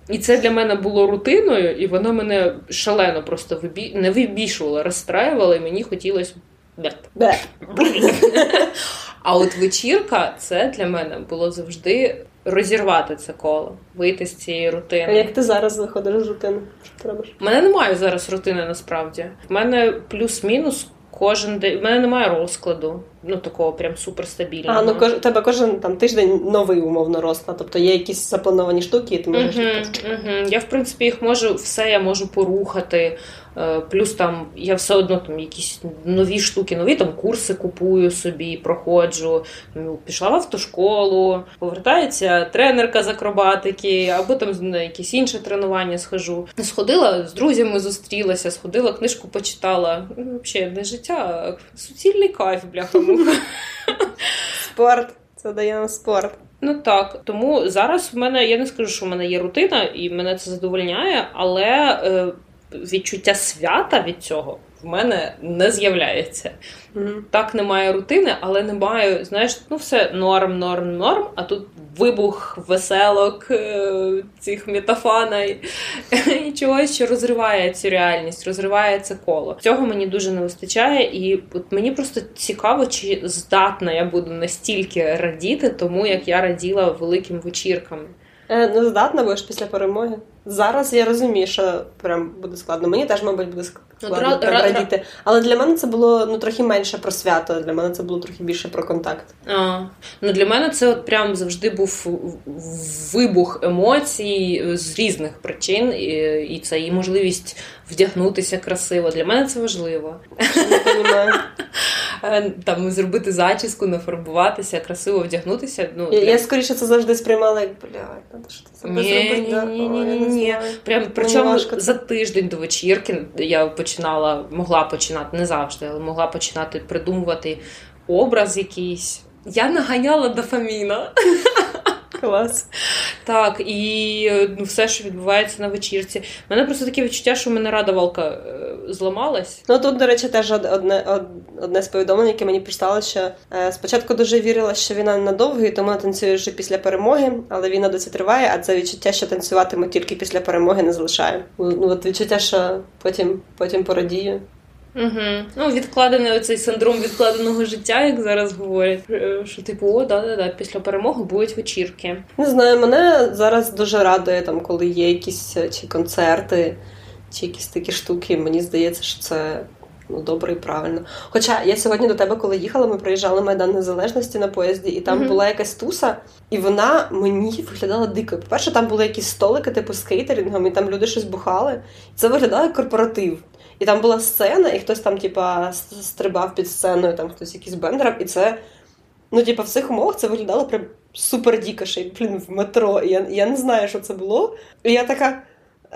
І це для мене було рутиною, і воно мене шалено просто вибі... не вибішувало, розстраювало, і мені хотілося. А от вечірка це для мене було завжди розірвати це коло, вийти з цієї рутини. А як ти зараз виходиш з рутини? Що ти робиш? У мене немає зараз рутини насправді. У мене плюс-мінус кожен день. У мене немає розкладу ну такого прям суперстабільного. А ну кож тебе кожен там тиждень новий умовно розклад. Тобто є якісь заплановані штуки, і ти можеш угу, угу. Я в принципі їх можу все я можу порухати. Е, плюс там я все одно там якісь нові штуки, нові там курси купую собі, проходжу. Ну, Пішла в автошколу, повертається тренерка з акробатики, або там на якісь інші тренування схожу. Сходила з друзями, зустрілася, сходила, книжку почитала. Ну, Взагалі не життя, а суцільний кайф, бляха. Спорт. Це дає нам спорт. Ну так, тому зараз в мене я не скажу, що в мене є рутина, і мене це задовольняє, але е, відчуття свята від цього в мене не з'являється. Мгм. Так немає рутини, але немає, знаєш, ну все норм, норм, норм. А тут вибух веселок е, цих метафана і, і чогось, що розриває цю реальність, розриває це коло. Цього мені дуже не вистачає, і от мені просто цікаво, чи здатна я буду настільки радіти, тому як я раділа великим вечіркам. Е, ну, здатна будеш після перемоги. Зараз я розумію, що прям буде складно. Мені теж, мабуть, буде Ну, складно ра- ра- радіти. Але для мене це було ну трохи менше про свято. Для мене це було трохи більше про контакт. А, ну для мене це от прям завжди був вибух емоцій з різних причин, і, і це і можливість вдягнутися красиво. Для мене це важливо. Е, Там зробити зачіску, нафарбуватися, красиво вдягнутися. Ну, Я, для- я скоріше це завжди сприймала як блядь, надо що це зробити. ні, ні, ні, ні, ні. Прям причому за тиждень до вечірки я починала, могла починати, не завжди, але могла починати придумувати образ якийсь. Я наганяла дофаміна. Клас. Так, і ну, все, що відбувається на вечірці. У мене просто таке відчуття, що в мене радовалка е, зламалась. Ну тут, до речі, теж одне, одне з повідомлень, яке мені прислали, що е, спочатку дуже вірила, що війна надовго, і тому танцює вже після перемоги, але війна досі триває, а це відчуття, що танцюватиму тільки після перемоги, не залишає. Ну от відчуття, що потім, потім порадію. Угу. Ну, відкладений оцей синдром відкладеного життя, як зараз говорять. Е, Що типу, о, да-да-да, після перемоги будуть вечірки. Не знаю, мене зараз дуже радує, там, коли є якісь е, чи концерти, чи якісь такі штуки. Мені здається, що це ну, добре і правильно. Хоча я сьогодні до тебе, коли їхала, ми проїжджали Майдан Незалежності на поїзді, і там Мгм. була якась туса, і вона мені виглядала дико. По-перше, там були якісь столики, типу з кейтерингом, і там люди щось бухали. Це виглядало як корпоратив. І там була сцена, і хтось там, типа, стрибав під сценою, там хтось якийсь бендерав, і це. Ну, типа, в цих умовах це виглядало прям супер дико, ще блін, в метро. І я, я не знаю, що це було. І я така.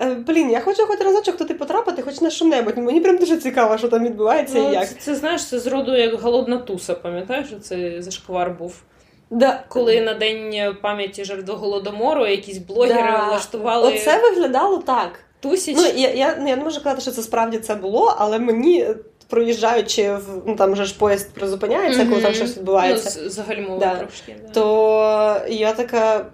«Е, Блін, я хочу хоч разочок туди потрапити, хоч на що-небудь. Мені прям дуже цікаво, що там відбувається і Ну, як. це, це знаєш, це з роду як голодна туса, пам'ятаєш, що це зашквар був. Да. Коли на день пам'яті жертв голодомору якісь блогери Да. влаштували Оце виглядало так. Тусіч. Ну, я, я, ну, я не можу казати, що це справді це було, але мені, е, проїжджаючи в ну там вже ж поїзд призупиняється, коли там щось відбувається. Ну, з- загальмовує Да. трошки. Да. то я така.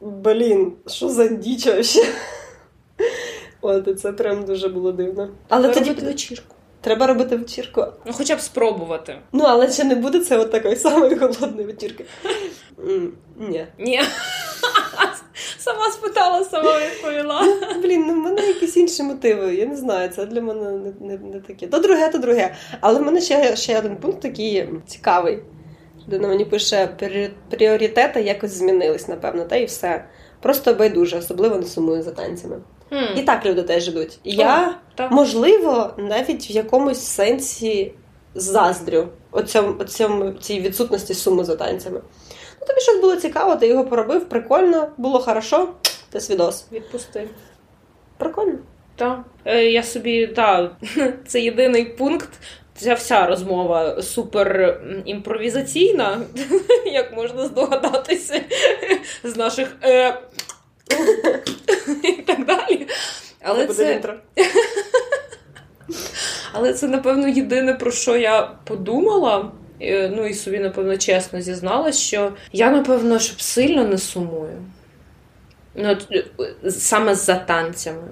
Блін, що за діч вообще? От, і це прям дуже було дивно. Але Треба тоді робити вечірку. треба робити вечірку. Ну, хоча б спробувати. Ну, але ще не буде це от такої самої голодної вечірки. Ні. Ні. Сама спитала, сама відповіла. Блін, ну в мене якісь інші мотиви. Я не знаю, це для мене не, не, не таке. То друге, то друге. Але в мене ще, ще один пункт такий цікавий. Людина мені пише, «Пріорі- пріоритети якось змінились, напевно, та і все. Просто байдуже, особливо не сумую за танцями. І так люди теж йдуть. І я, так. можливо, навіть в якомусь сенсі заздрю оцьому, оцьому, цій відсутності суми за танцями. Ну, тобі щось було цікаво, ти його поробив, прикольно, було хорошо, ти свідос. Відпусти. Прикольно. Так. Е, я собі, так, це єдиний пункт. Ця вся розмова супер імпровізаційна, як можна здогадатися, з наших е, і так далі. Але буде це, інтро. але це, напевно, єдине, про що я подумала. Е, Ну і собі, напевно, чесно зізналась, що я, напевно, щоб сильно не сумую. Ну, е, саме за танцями.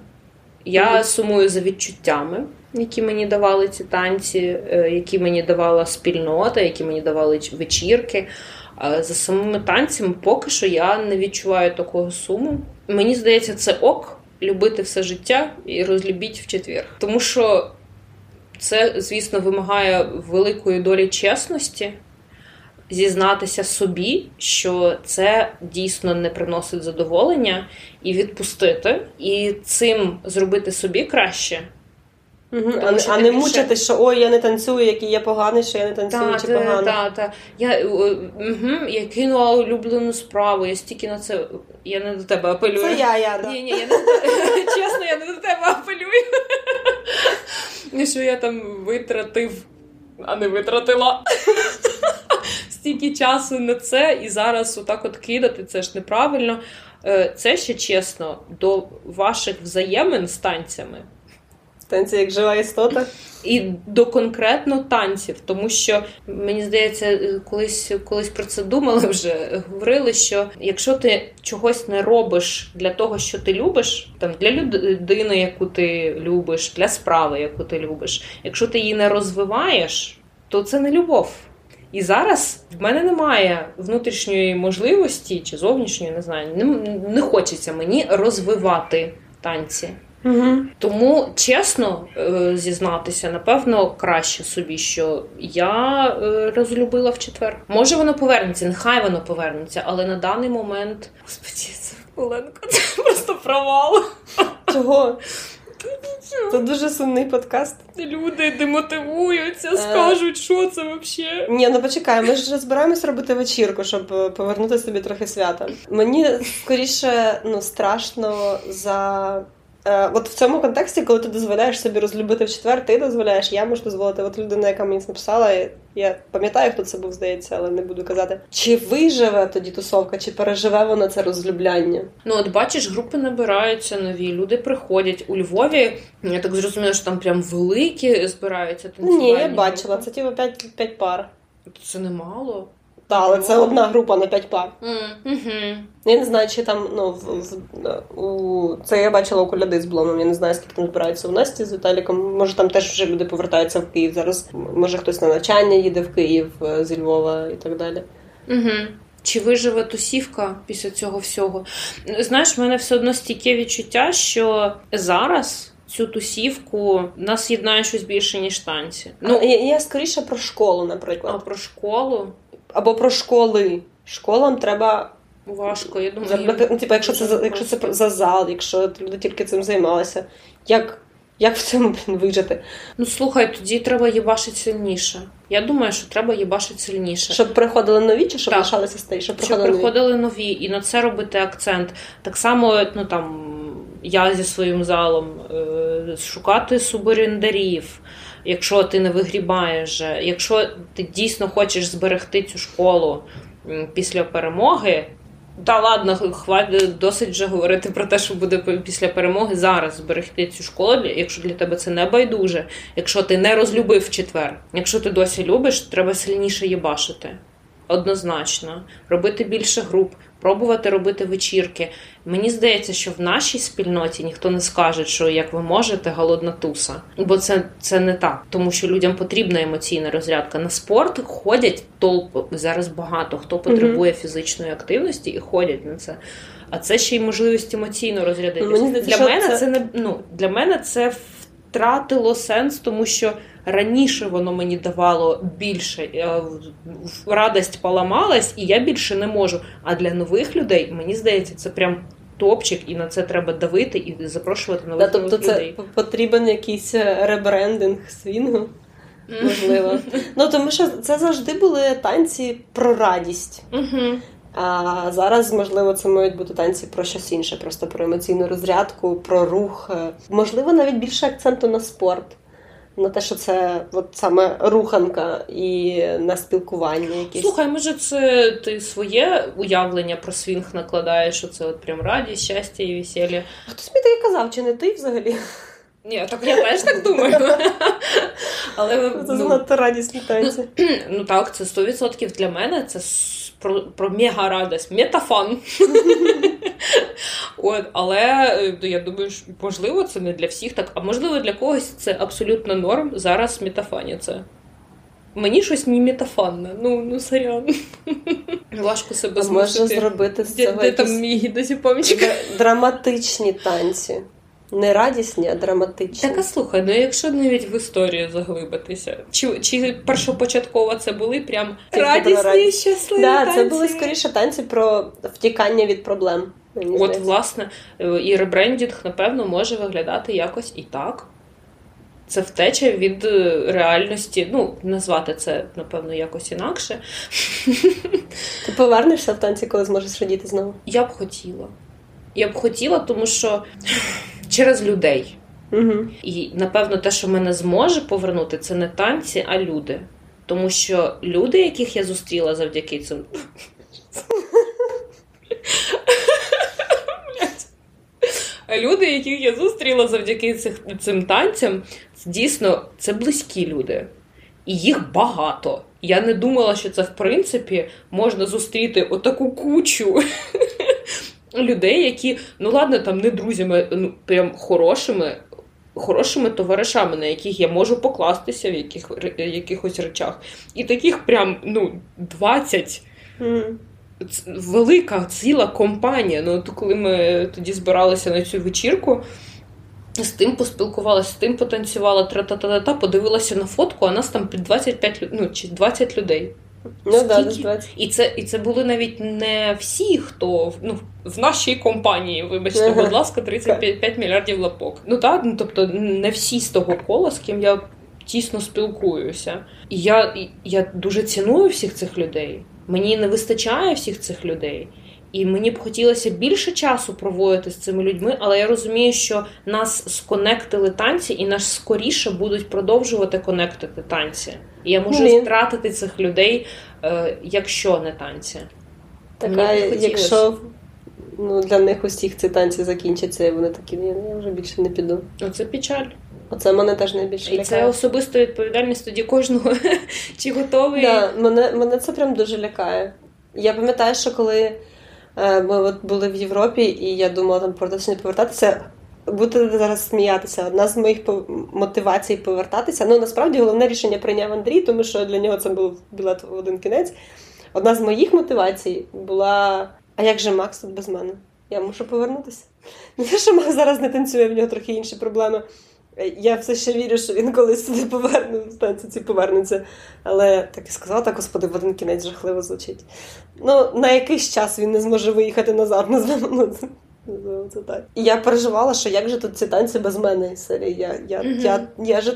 Я сумую за відчуттями, які мені давали ці танці, е, які мені давала спільнота, які мені давали вечірки. За самими танцями поки що я не відчуваю такого суму. Мені здається, це ок любити все життя і розлюбіть в четвер. Тому що це, звісно, вимагає великої долі чесності. Зізнатися собі, що це дійсно не приносить задоволення, і відпустити, і цим зробити собі краще. Мгм. Тому А, не- а не більше- мучити, що ой, я не танцюю, який я поганий, що я не танцюю чи погано. та, та. Я, угу, я кинула улюблену справу, я стільки на це. Я не до тебе апелюю. Це я, я, да. Ні, ні, я не чесно, я не до тебе апелюю. Що я там витратив, а не витратила. Стільки часу на це, і зараз отак от кидати, це ж неправильно. Е, Це ще чесно, до ваших взаємин з танцями. Танці як жива істота. І до конкретно танців, тому що мені здається, колись колись про це думали вже говорили, що якщо ти чогось не робиш для того, що ти любиш, там для людини, яку ти любиш, для справи, яку ти любиш, якщо ти її не розвиваєш, то це не любов. І зараз в мене немає внутрішньої можливості чи зовнішньої, не знаю, не, не хочеться мені розвивати танці. Угу. Тому чесно е, зізнатися, напевно, краще собі, що я е, розлюбила в четвер. Може, воно повернеться, нехай воно повернеться, але на даний момент Господи, це Оленко, це просто провал. Чого? Це дуже сумний подкаст. Люди демотивуються, е. скажуть, що це взагалі. Ні, ну почекай, ми ж збираємось робити вечірку, щоб повернути собі трохи свята. Мені скоріше ну страшно за Е, От в цьому контексті, коли ти дозволяєш собі розлюбити в четвер, ти дозволяєш, я можу дозволити. От людина, яка мені написала, я пам'ятаю, хто це був, здається, але не буду казати. Чи виживе тоді тусовка, чи переживе вона це розлюбляння? Ну, от бачиш, групи набираються нові, люди приходять у Львові. Я так зрозуміла, що там прям великі збираються танцювальні Ні, я бачила, це типу 5, 5 пар. Це немало. Так, але це одна група на п'ять пар. Mm-hmm. Я не знаю, чи там ну, в, в, у... це я бачила у коляди з Бломом. Я не знаю, скільки там збираються у Насті з Віталіком. Може, там теж вже люди повертаються в Київ. Зараз може хтось на навчання їде в Київ е, зі Львова і так далі. Угу. Чи виживе тусівка після цього всього? Знаєш, в мене все одно стійке відчуття, що зараз. Цю тусівку нас єднає щось більше, ніж танці. Ну я, я скоріше про школу, наприклад. А про школу або про школи. Школам треба важко. Я думаю. Ну, типу, якщо це якщо це за зал, якщо люди тільки цим займалися. Як як в цьому блін, вижити? Ну слухай, тоді треба їбашити сильніше. Я думаю, що треба їбашити сильніше. Щоб приходили нові, чи щоб так. лишалися старі? Щоб приходили, щоб приходили нові. нові, і на це робити акцент. Так само, ну там я зі своїм залом е, шукати суборендарів якщо ти не вигрібаєш, якщо ти дійсно хочеш зберегти цю школу після перемоги. Та ладно, хватить досить вже говорити про те, що буде після перемоги зараз зберегти цю школу, якщо для тебе це не байдуже, якщо ти не розлюбив четвер, якщо ти досі любиш, треба сильніше їбашити. Однозначно, робити більше груп, пробувати робити вечірки. Мені здається, що в нашій спільноті ніхто не скаже, що як ви можете, голодна туса. Бо це це не так, тому що людям потрібна емоційна розрядка. На спорт ходять толпи зараз багато хто потребує фізичної активності і ходять на це. А це ще й можливість емоційно розрядитися. Для мене це... це не ну для мене це втратило сенс, тому що раніше воно мені давало більше. Е, радость поламалась, і я більше не можу. А для нових людей мені здається, це прям. Топчик, і на це треба давити і запрошувати нових, да, тобто нових людей. Тобто це потрібен якийсь е, ребрендинг свінгу, можливо. Ну тому що це завжди були танці про радість. А зараз, можливо, це мають бути танці про щось інше, просто про емоційну розрядку, про рух. Можливо, навіть більше акценту на спорт на те, що це от саме руханка і на спілкування. якісь. Слухай, може, це ти своє уявлення про свінг накладаєш, що це от прям радість, щастя і весілля. А хтось мені таке казав, чи не ти взагалі? Ні, так я теж так думаю. Але Це ну, занадто радісні танці. Ну так, це 100% для мене це про про мега радість, мега fun. От, Але ну, я думаю, що, можливо, це не для всіх так, а можливо, для когось це абсолютно норм. Зараз метафаніться. Мені щось не метафанне, ну ну сорян. Важко себе змусити. Можна зробити з цього Де, де там мій гідозіпомчик? Драматичні танці. Не радісні, а драматичні. Так, а слухай, ну якщо навіть в історію заглибитися, чи чи першопочатково це були прям радісні, щасливі да, танці? Це були скоріше танці про втікання від проблем. От, здається. власне, е, і ребрендінг, напевно, може виглядати якось і так. Це втеча від е, реальності. Ну, назвати це, напевно, якось інакше. Ти повернешся в танці, коли зможеш радіти знову? Я б хотіла. Я б хотіла, тому що через людей. Угу. І напевно, те, що мене зможе повернути, це не танці, а люди. Тому що люди, яких я зустріла завдяки цим. люди, яких я зустріла завдяки цих, цим танцям, дійсно це близькі люди. І їх багато. Я не думала, що це в принципі можна зустріти отаку кучу людей, які, ну ладно, там не друзями, ну прям хорошими. Хорошими товаришами, на яких я можу покластися в яких, якихось речах. І таких прям ну, 20 mm. велика ціла компанія. Ну, то коли ми тоді збиралися на цю вечірку, з тим поспілкувалася, з тим потанцювала, тра-та-та-та, подивилася на фотку, а нас там під 25 ну, чи 20 людей. Ну, да, 20. І це і це були навіть не всі, хто ну, в нашій компанії, вибачте, ага. будь ласка, 35 мільярдів лапок. Ну так, ну тобто не всі з того кола, з ким я тісно спілкуюся. І я, я дуже ціную всіх цих людей. Мені не вистачає всіх цих людей. І мені б хотілося більше часу проводити з цими людьми, але я розумію, що нас сконектили танці, і нас скоріше будуть продовжувати конектити танці. І я можу Блін. втратити цих людей, е, якщо не танці. Така, якщо ну, для них усіх ці танці закінчаться, і вони такі, я вже більше не піду. Оце печаль. Оце мене теж найбільше лякає. І це особиста відповідальність тоді кожного, чи готовий. Да, Мене мене це прям дуже лякає. Я пам'ятаю, що коли ми от були в Європі, і я думала там повертатися не повертатися. Будете зараз сміятися. Одна з моїх мотивацій повертатися. Ну насправді головне рішення прийняв Андрій, тому що для нього це був білет в один кінець. Одна з моїх мотивацій була: а як же Макс тут без мене? Я мушу повернутися. Не те, що Макс зараз не танцює, в нього трохи інші проблеми. Я все ще вірю, що він колись туди повернеться, ці повернеться. Але так і сказала, так, господи, в один кінець жахливо звучить. Ну, на якийсь час він не зможе виїхати назад, назвемо. Ну, це так. І я переживала, що як же тут ці танці без мене. Серії. Я я, mm-hmm. я, я, я,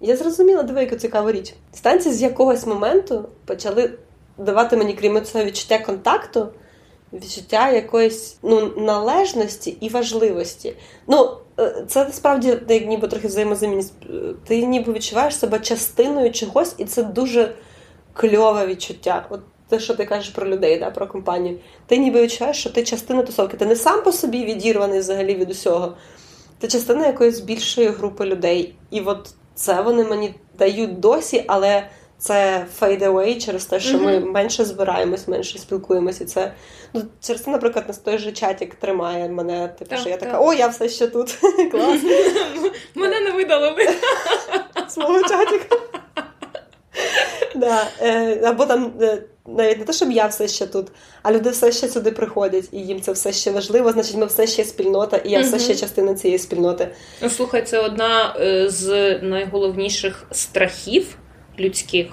я зрозуміла, диви, яку цікаву річ. Станці з якогось моменту почали давати мені, крім цього відчуття контакту, відчуття якоїсь ну, належності і важливості. Ну, е, це насправді як ніби трохи взаємозамінність. Ти ніби відчуваєш себе частиною чогось, і це дуже кльове відчуття. От те, що ти кажеш про людей, да, про компанію. Ти ніби відчуваєш, що ти частина тусовки. Ти не сам по собі відірваний взагалі від усього. Ти частина якоїсь більшої групи людей. І от це вони мені дають досі, але це fade away через те, що mm-hmm. ми менше збираємось, менше спілкуємося. це ну через це, наприклад, нас той же чатик тримає мене. Типу, так, що я так. така, о, я все ще тут. Клас. Мене не видали свого чатика. Да. Е, Або там е, навіть не те, щоб я все ще тут, а люди все ще сюди приходять, і їм це все ще важливо, значить, ми все ще спільнота, і я все ще частина цієї спільноти. Ну, слухай, це одна е, з найголовніших страхів людських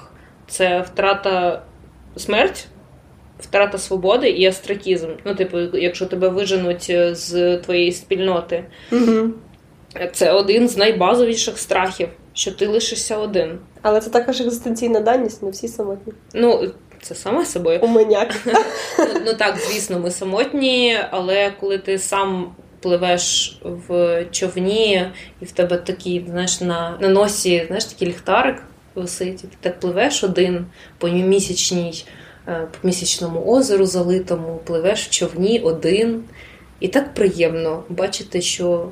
це втрата смерть, втрата свободи і астракізм. Ну, типу, якщо тебе виженуть е, з твоєї спільноти. Угу. Це один з найбазовіших страхів, що ти лишишся один. Але це також екзистенційна даність, ми всі самотні. Ну, це саме собою. У мене. Ну, ну так, звісно, ми самотні, але коли ти сам пливеш в човні, і в тебе такий, знаєш, на на носі знаєш, такий ліхтарик висить, і ти так пливеш один по місячній, е, по місячному озеру залитому, пливеш в човні один. І так приємно бачити, що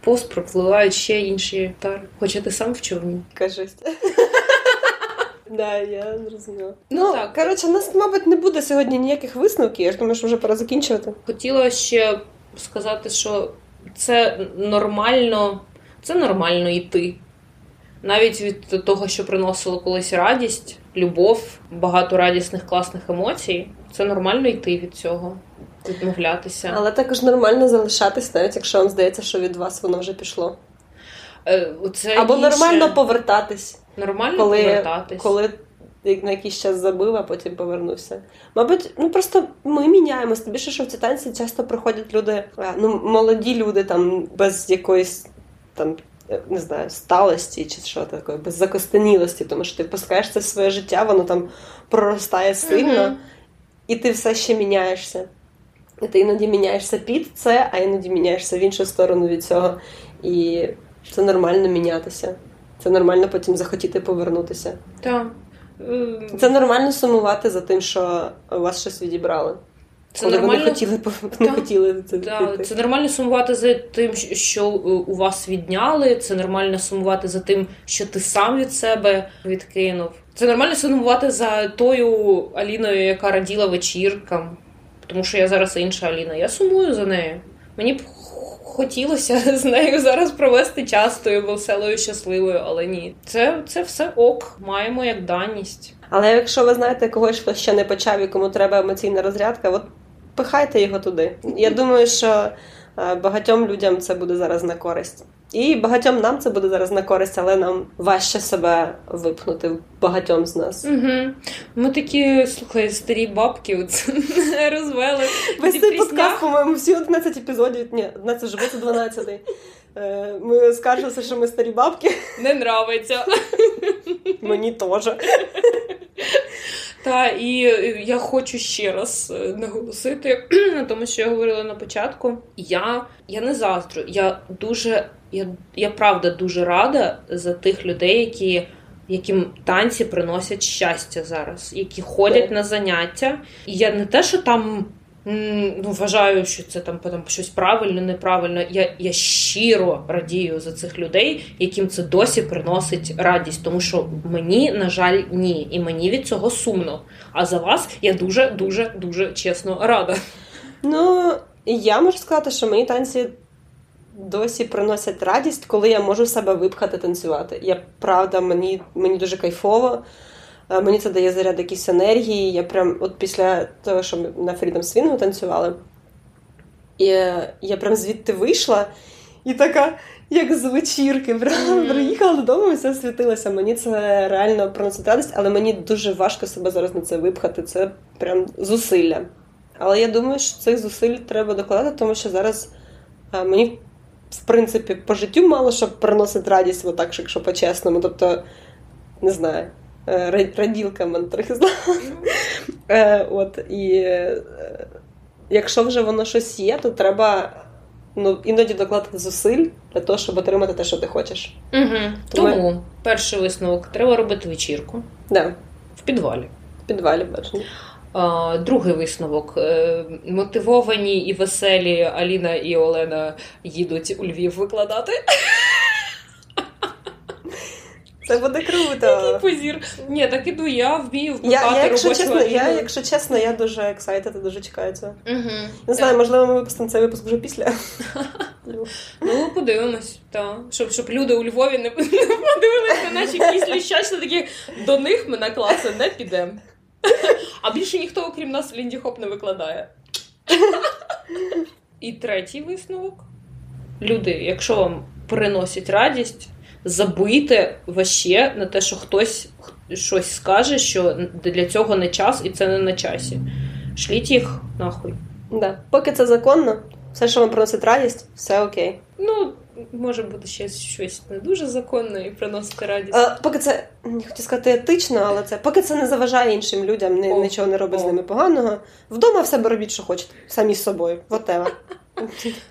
пост пропливають ще інші тари, хоча ти сам в човні. Кажись. Да, я зрозуміла. Ну, так. коротше, нас, мабуть, не буде сьогодні ніяких висновків. Я ж думаю, що вже пора закінчувати. Хотіла ще сказати, що це нормально, це нормально йти. Навіть від того, що приносило колись радість, любов, багато радісних, класних емоцій, це нормально йти від цього, відмовлятися. Але також нормально залишатись, навіть якщо вам здається, що від вас воно вже пішло. Е, це Або інше... нормально повертатись. Нормально коли, повертатись. Коли на якийсь час забив, а потім повернувся. Мабуть, ну просто ми міняємося. Більше, що в ці танці часто приходять люди, е, ну молоді люди там без якоїсь там. Не знаю, сталості чи що таке, без закостенілості, тому що ти впускаєш це в своє життя, воно там проростає сильно, mm-hmm. і ти все ще міняєшся. І ти іноді міняєшся під це, а іноді міняєшся в іншу сторону від цього. І це нормально мінятися. Це нормально потім захотіти повернутися. Так. Це нормально сумувати за тим, що вас щось відібрали. Це коли нормально... вони хотіли не да. хотіли це да. Це нормально сумувати за тим, що у вас відняли. Це нормально сумувати за тим, що ти сам від себе відкинув. Це нормально сумувати за тою Аліною, яка раділа вечіркам. Тому що я зараз інша Аліна. Я сумую за нею. Мені б хотілося з нею зараз провести час тою веселою, щасливою, але ні. Це це все ок, маємо як даність. Але якщо ви знаєте когось, хто ще не почав і кому треба емоційна розрядка, от пихайте його туди. Я думаю, що е, багатьом людям це буде зараз на користь. І багатьом нам це буде зараз на користь, але нам важче себе випнути багатьом з нас. Угу. Ми такі, слухай, старі бабки розвели. Весь цей подкаст, по-моєму, всі 11 епізодів. Ні, 11 вже це 12 е, Ми скаржилися, що ми старі бабки. Не нравиться. Мені теж. Та і я хочу ще раз е, наголосити на тому, що я говорила на початку. Я я не заздрю. Я дуже, я, я правда дуже рада за тих людей, які. Яким танці приносять щастя зараз, які ходять на заняття. І я не те, що там ну, вважаю, що це там там щось правильно, неправильно. Я я щиро радію за цих людей, яким це досі приносить радість, тому що мені, на жаль, ні. І мені від цього сумно. А за вас я дуже, дуже, дуже чесно рада. Ну, я можу сказати, що мені танці. Досі приносять радість, коли я можу себе випхати танцювати. Я правда, мені мені дуже кайфово. Е, мені це дає заряд якісь енергії. Я прям от після того, що ми на Freedom Swing танцювали, і я прям звідти вийшла і така, як з вечірки, mm. приїхала додому і все світилося. Мені це реально приносить радість, але мені дуже важко себе зараз на це випхати. Це прям зусилля. Але я думаю, що цих зусиль треба докладати, тому що зараз а, мені, в принципі, по життю мало що приносить радість, отак, якщо по-чесному. Тобто, не знаю. Е, раділка ментризла. Е, от, І е, якщо вже воно щось є, то треба ну, іноді докладати зусиль для того, щоб отримати те, що ти хочеш. Угу. Тому, Тому перший висновок треба робити вечірку Да. в підвалі. В підвалі бачення. Другий висновок. Мотивовані і веселі Аліна і Олена їдуть у Львів викладати. Це буде круто. Який позір. Ні, так іду, я вмію вмикати я, я, якщо чесно, я, якщо чесно, я дуже ексайтед, дуже чекаю цього. Угу. Не знаю, можливо, ми випустимо цей випуск вже після. Ну, подивимось, так. Щоб щоб люди у Львові не, подивилися на наші після щастя, такі до них ми на класи не підемо. А більше ніхто, окрім нас, Лінді Хоп не викладає. І третій висновок. Люди, якщо вам приносять радість, забити ваще на те, що хтось щось скаже, що для цього не час і це не на часі. Шліть їх нахуй. Да. Поки це законно, все, що вам приносить радість, все окей. Ну, може бути ще щось не дуже законне і приносити радість. А, Поки це не хотів сказати етично, але це поки це не заважає іншим людям, не, О, нічого не робить О. з ними поганого. Вдома в себе робіть, що хочете, самі з собою. Whatever.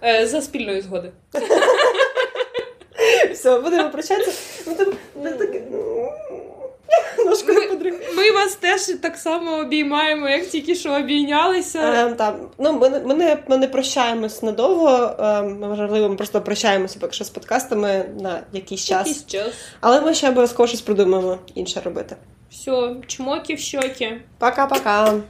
Е, за спільної згоди. Все, будемо прощатися. Ну, ми, ми вас теж так само обіймаємо, як тільки що обійнялися. Е, так. Ну, Ми ми, не ми не прощаємось надовго. Е, можливо, ми просто прощаємося поки що з подкастами на якийсь час. Якийсь час. Але ми ще обов'язково щось придумаємо інше робити. Все, чмоки в щоки. Пока-пока.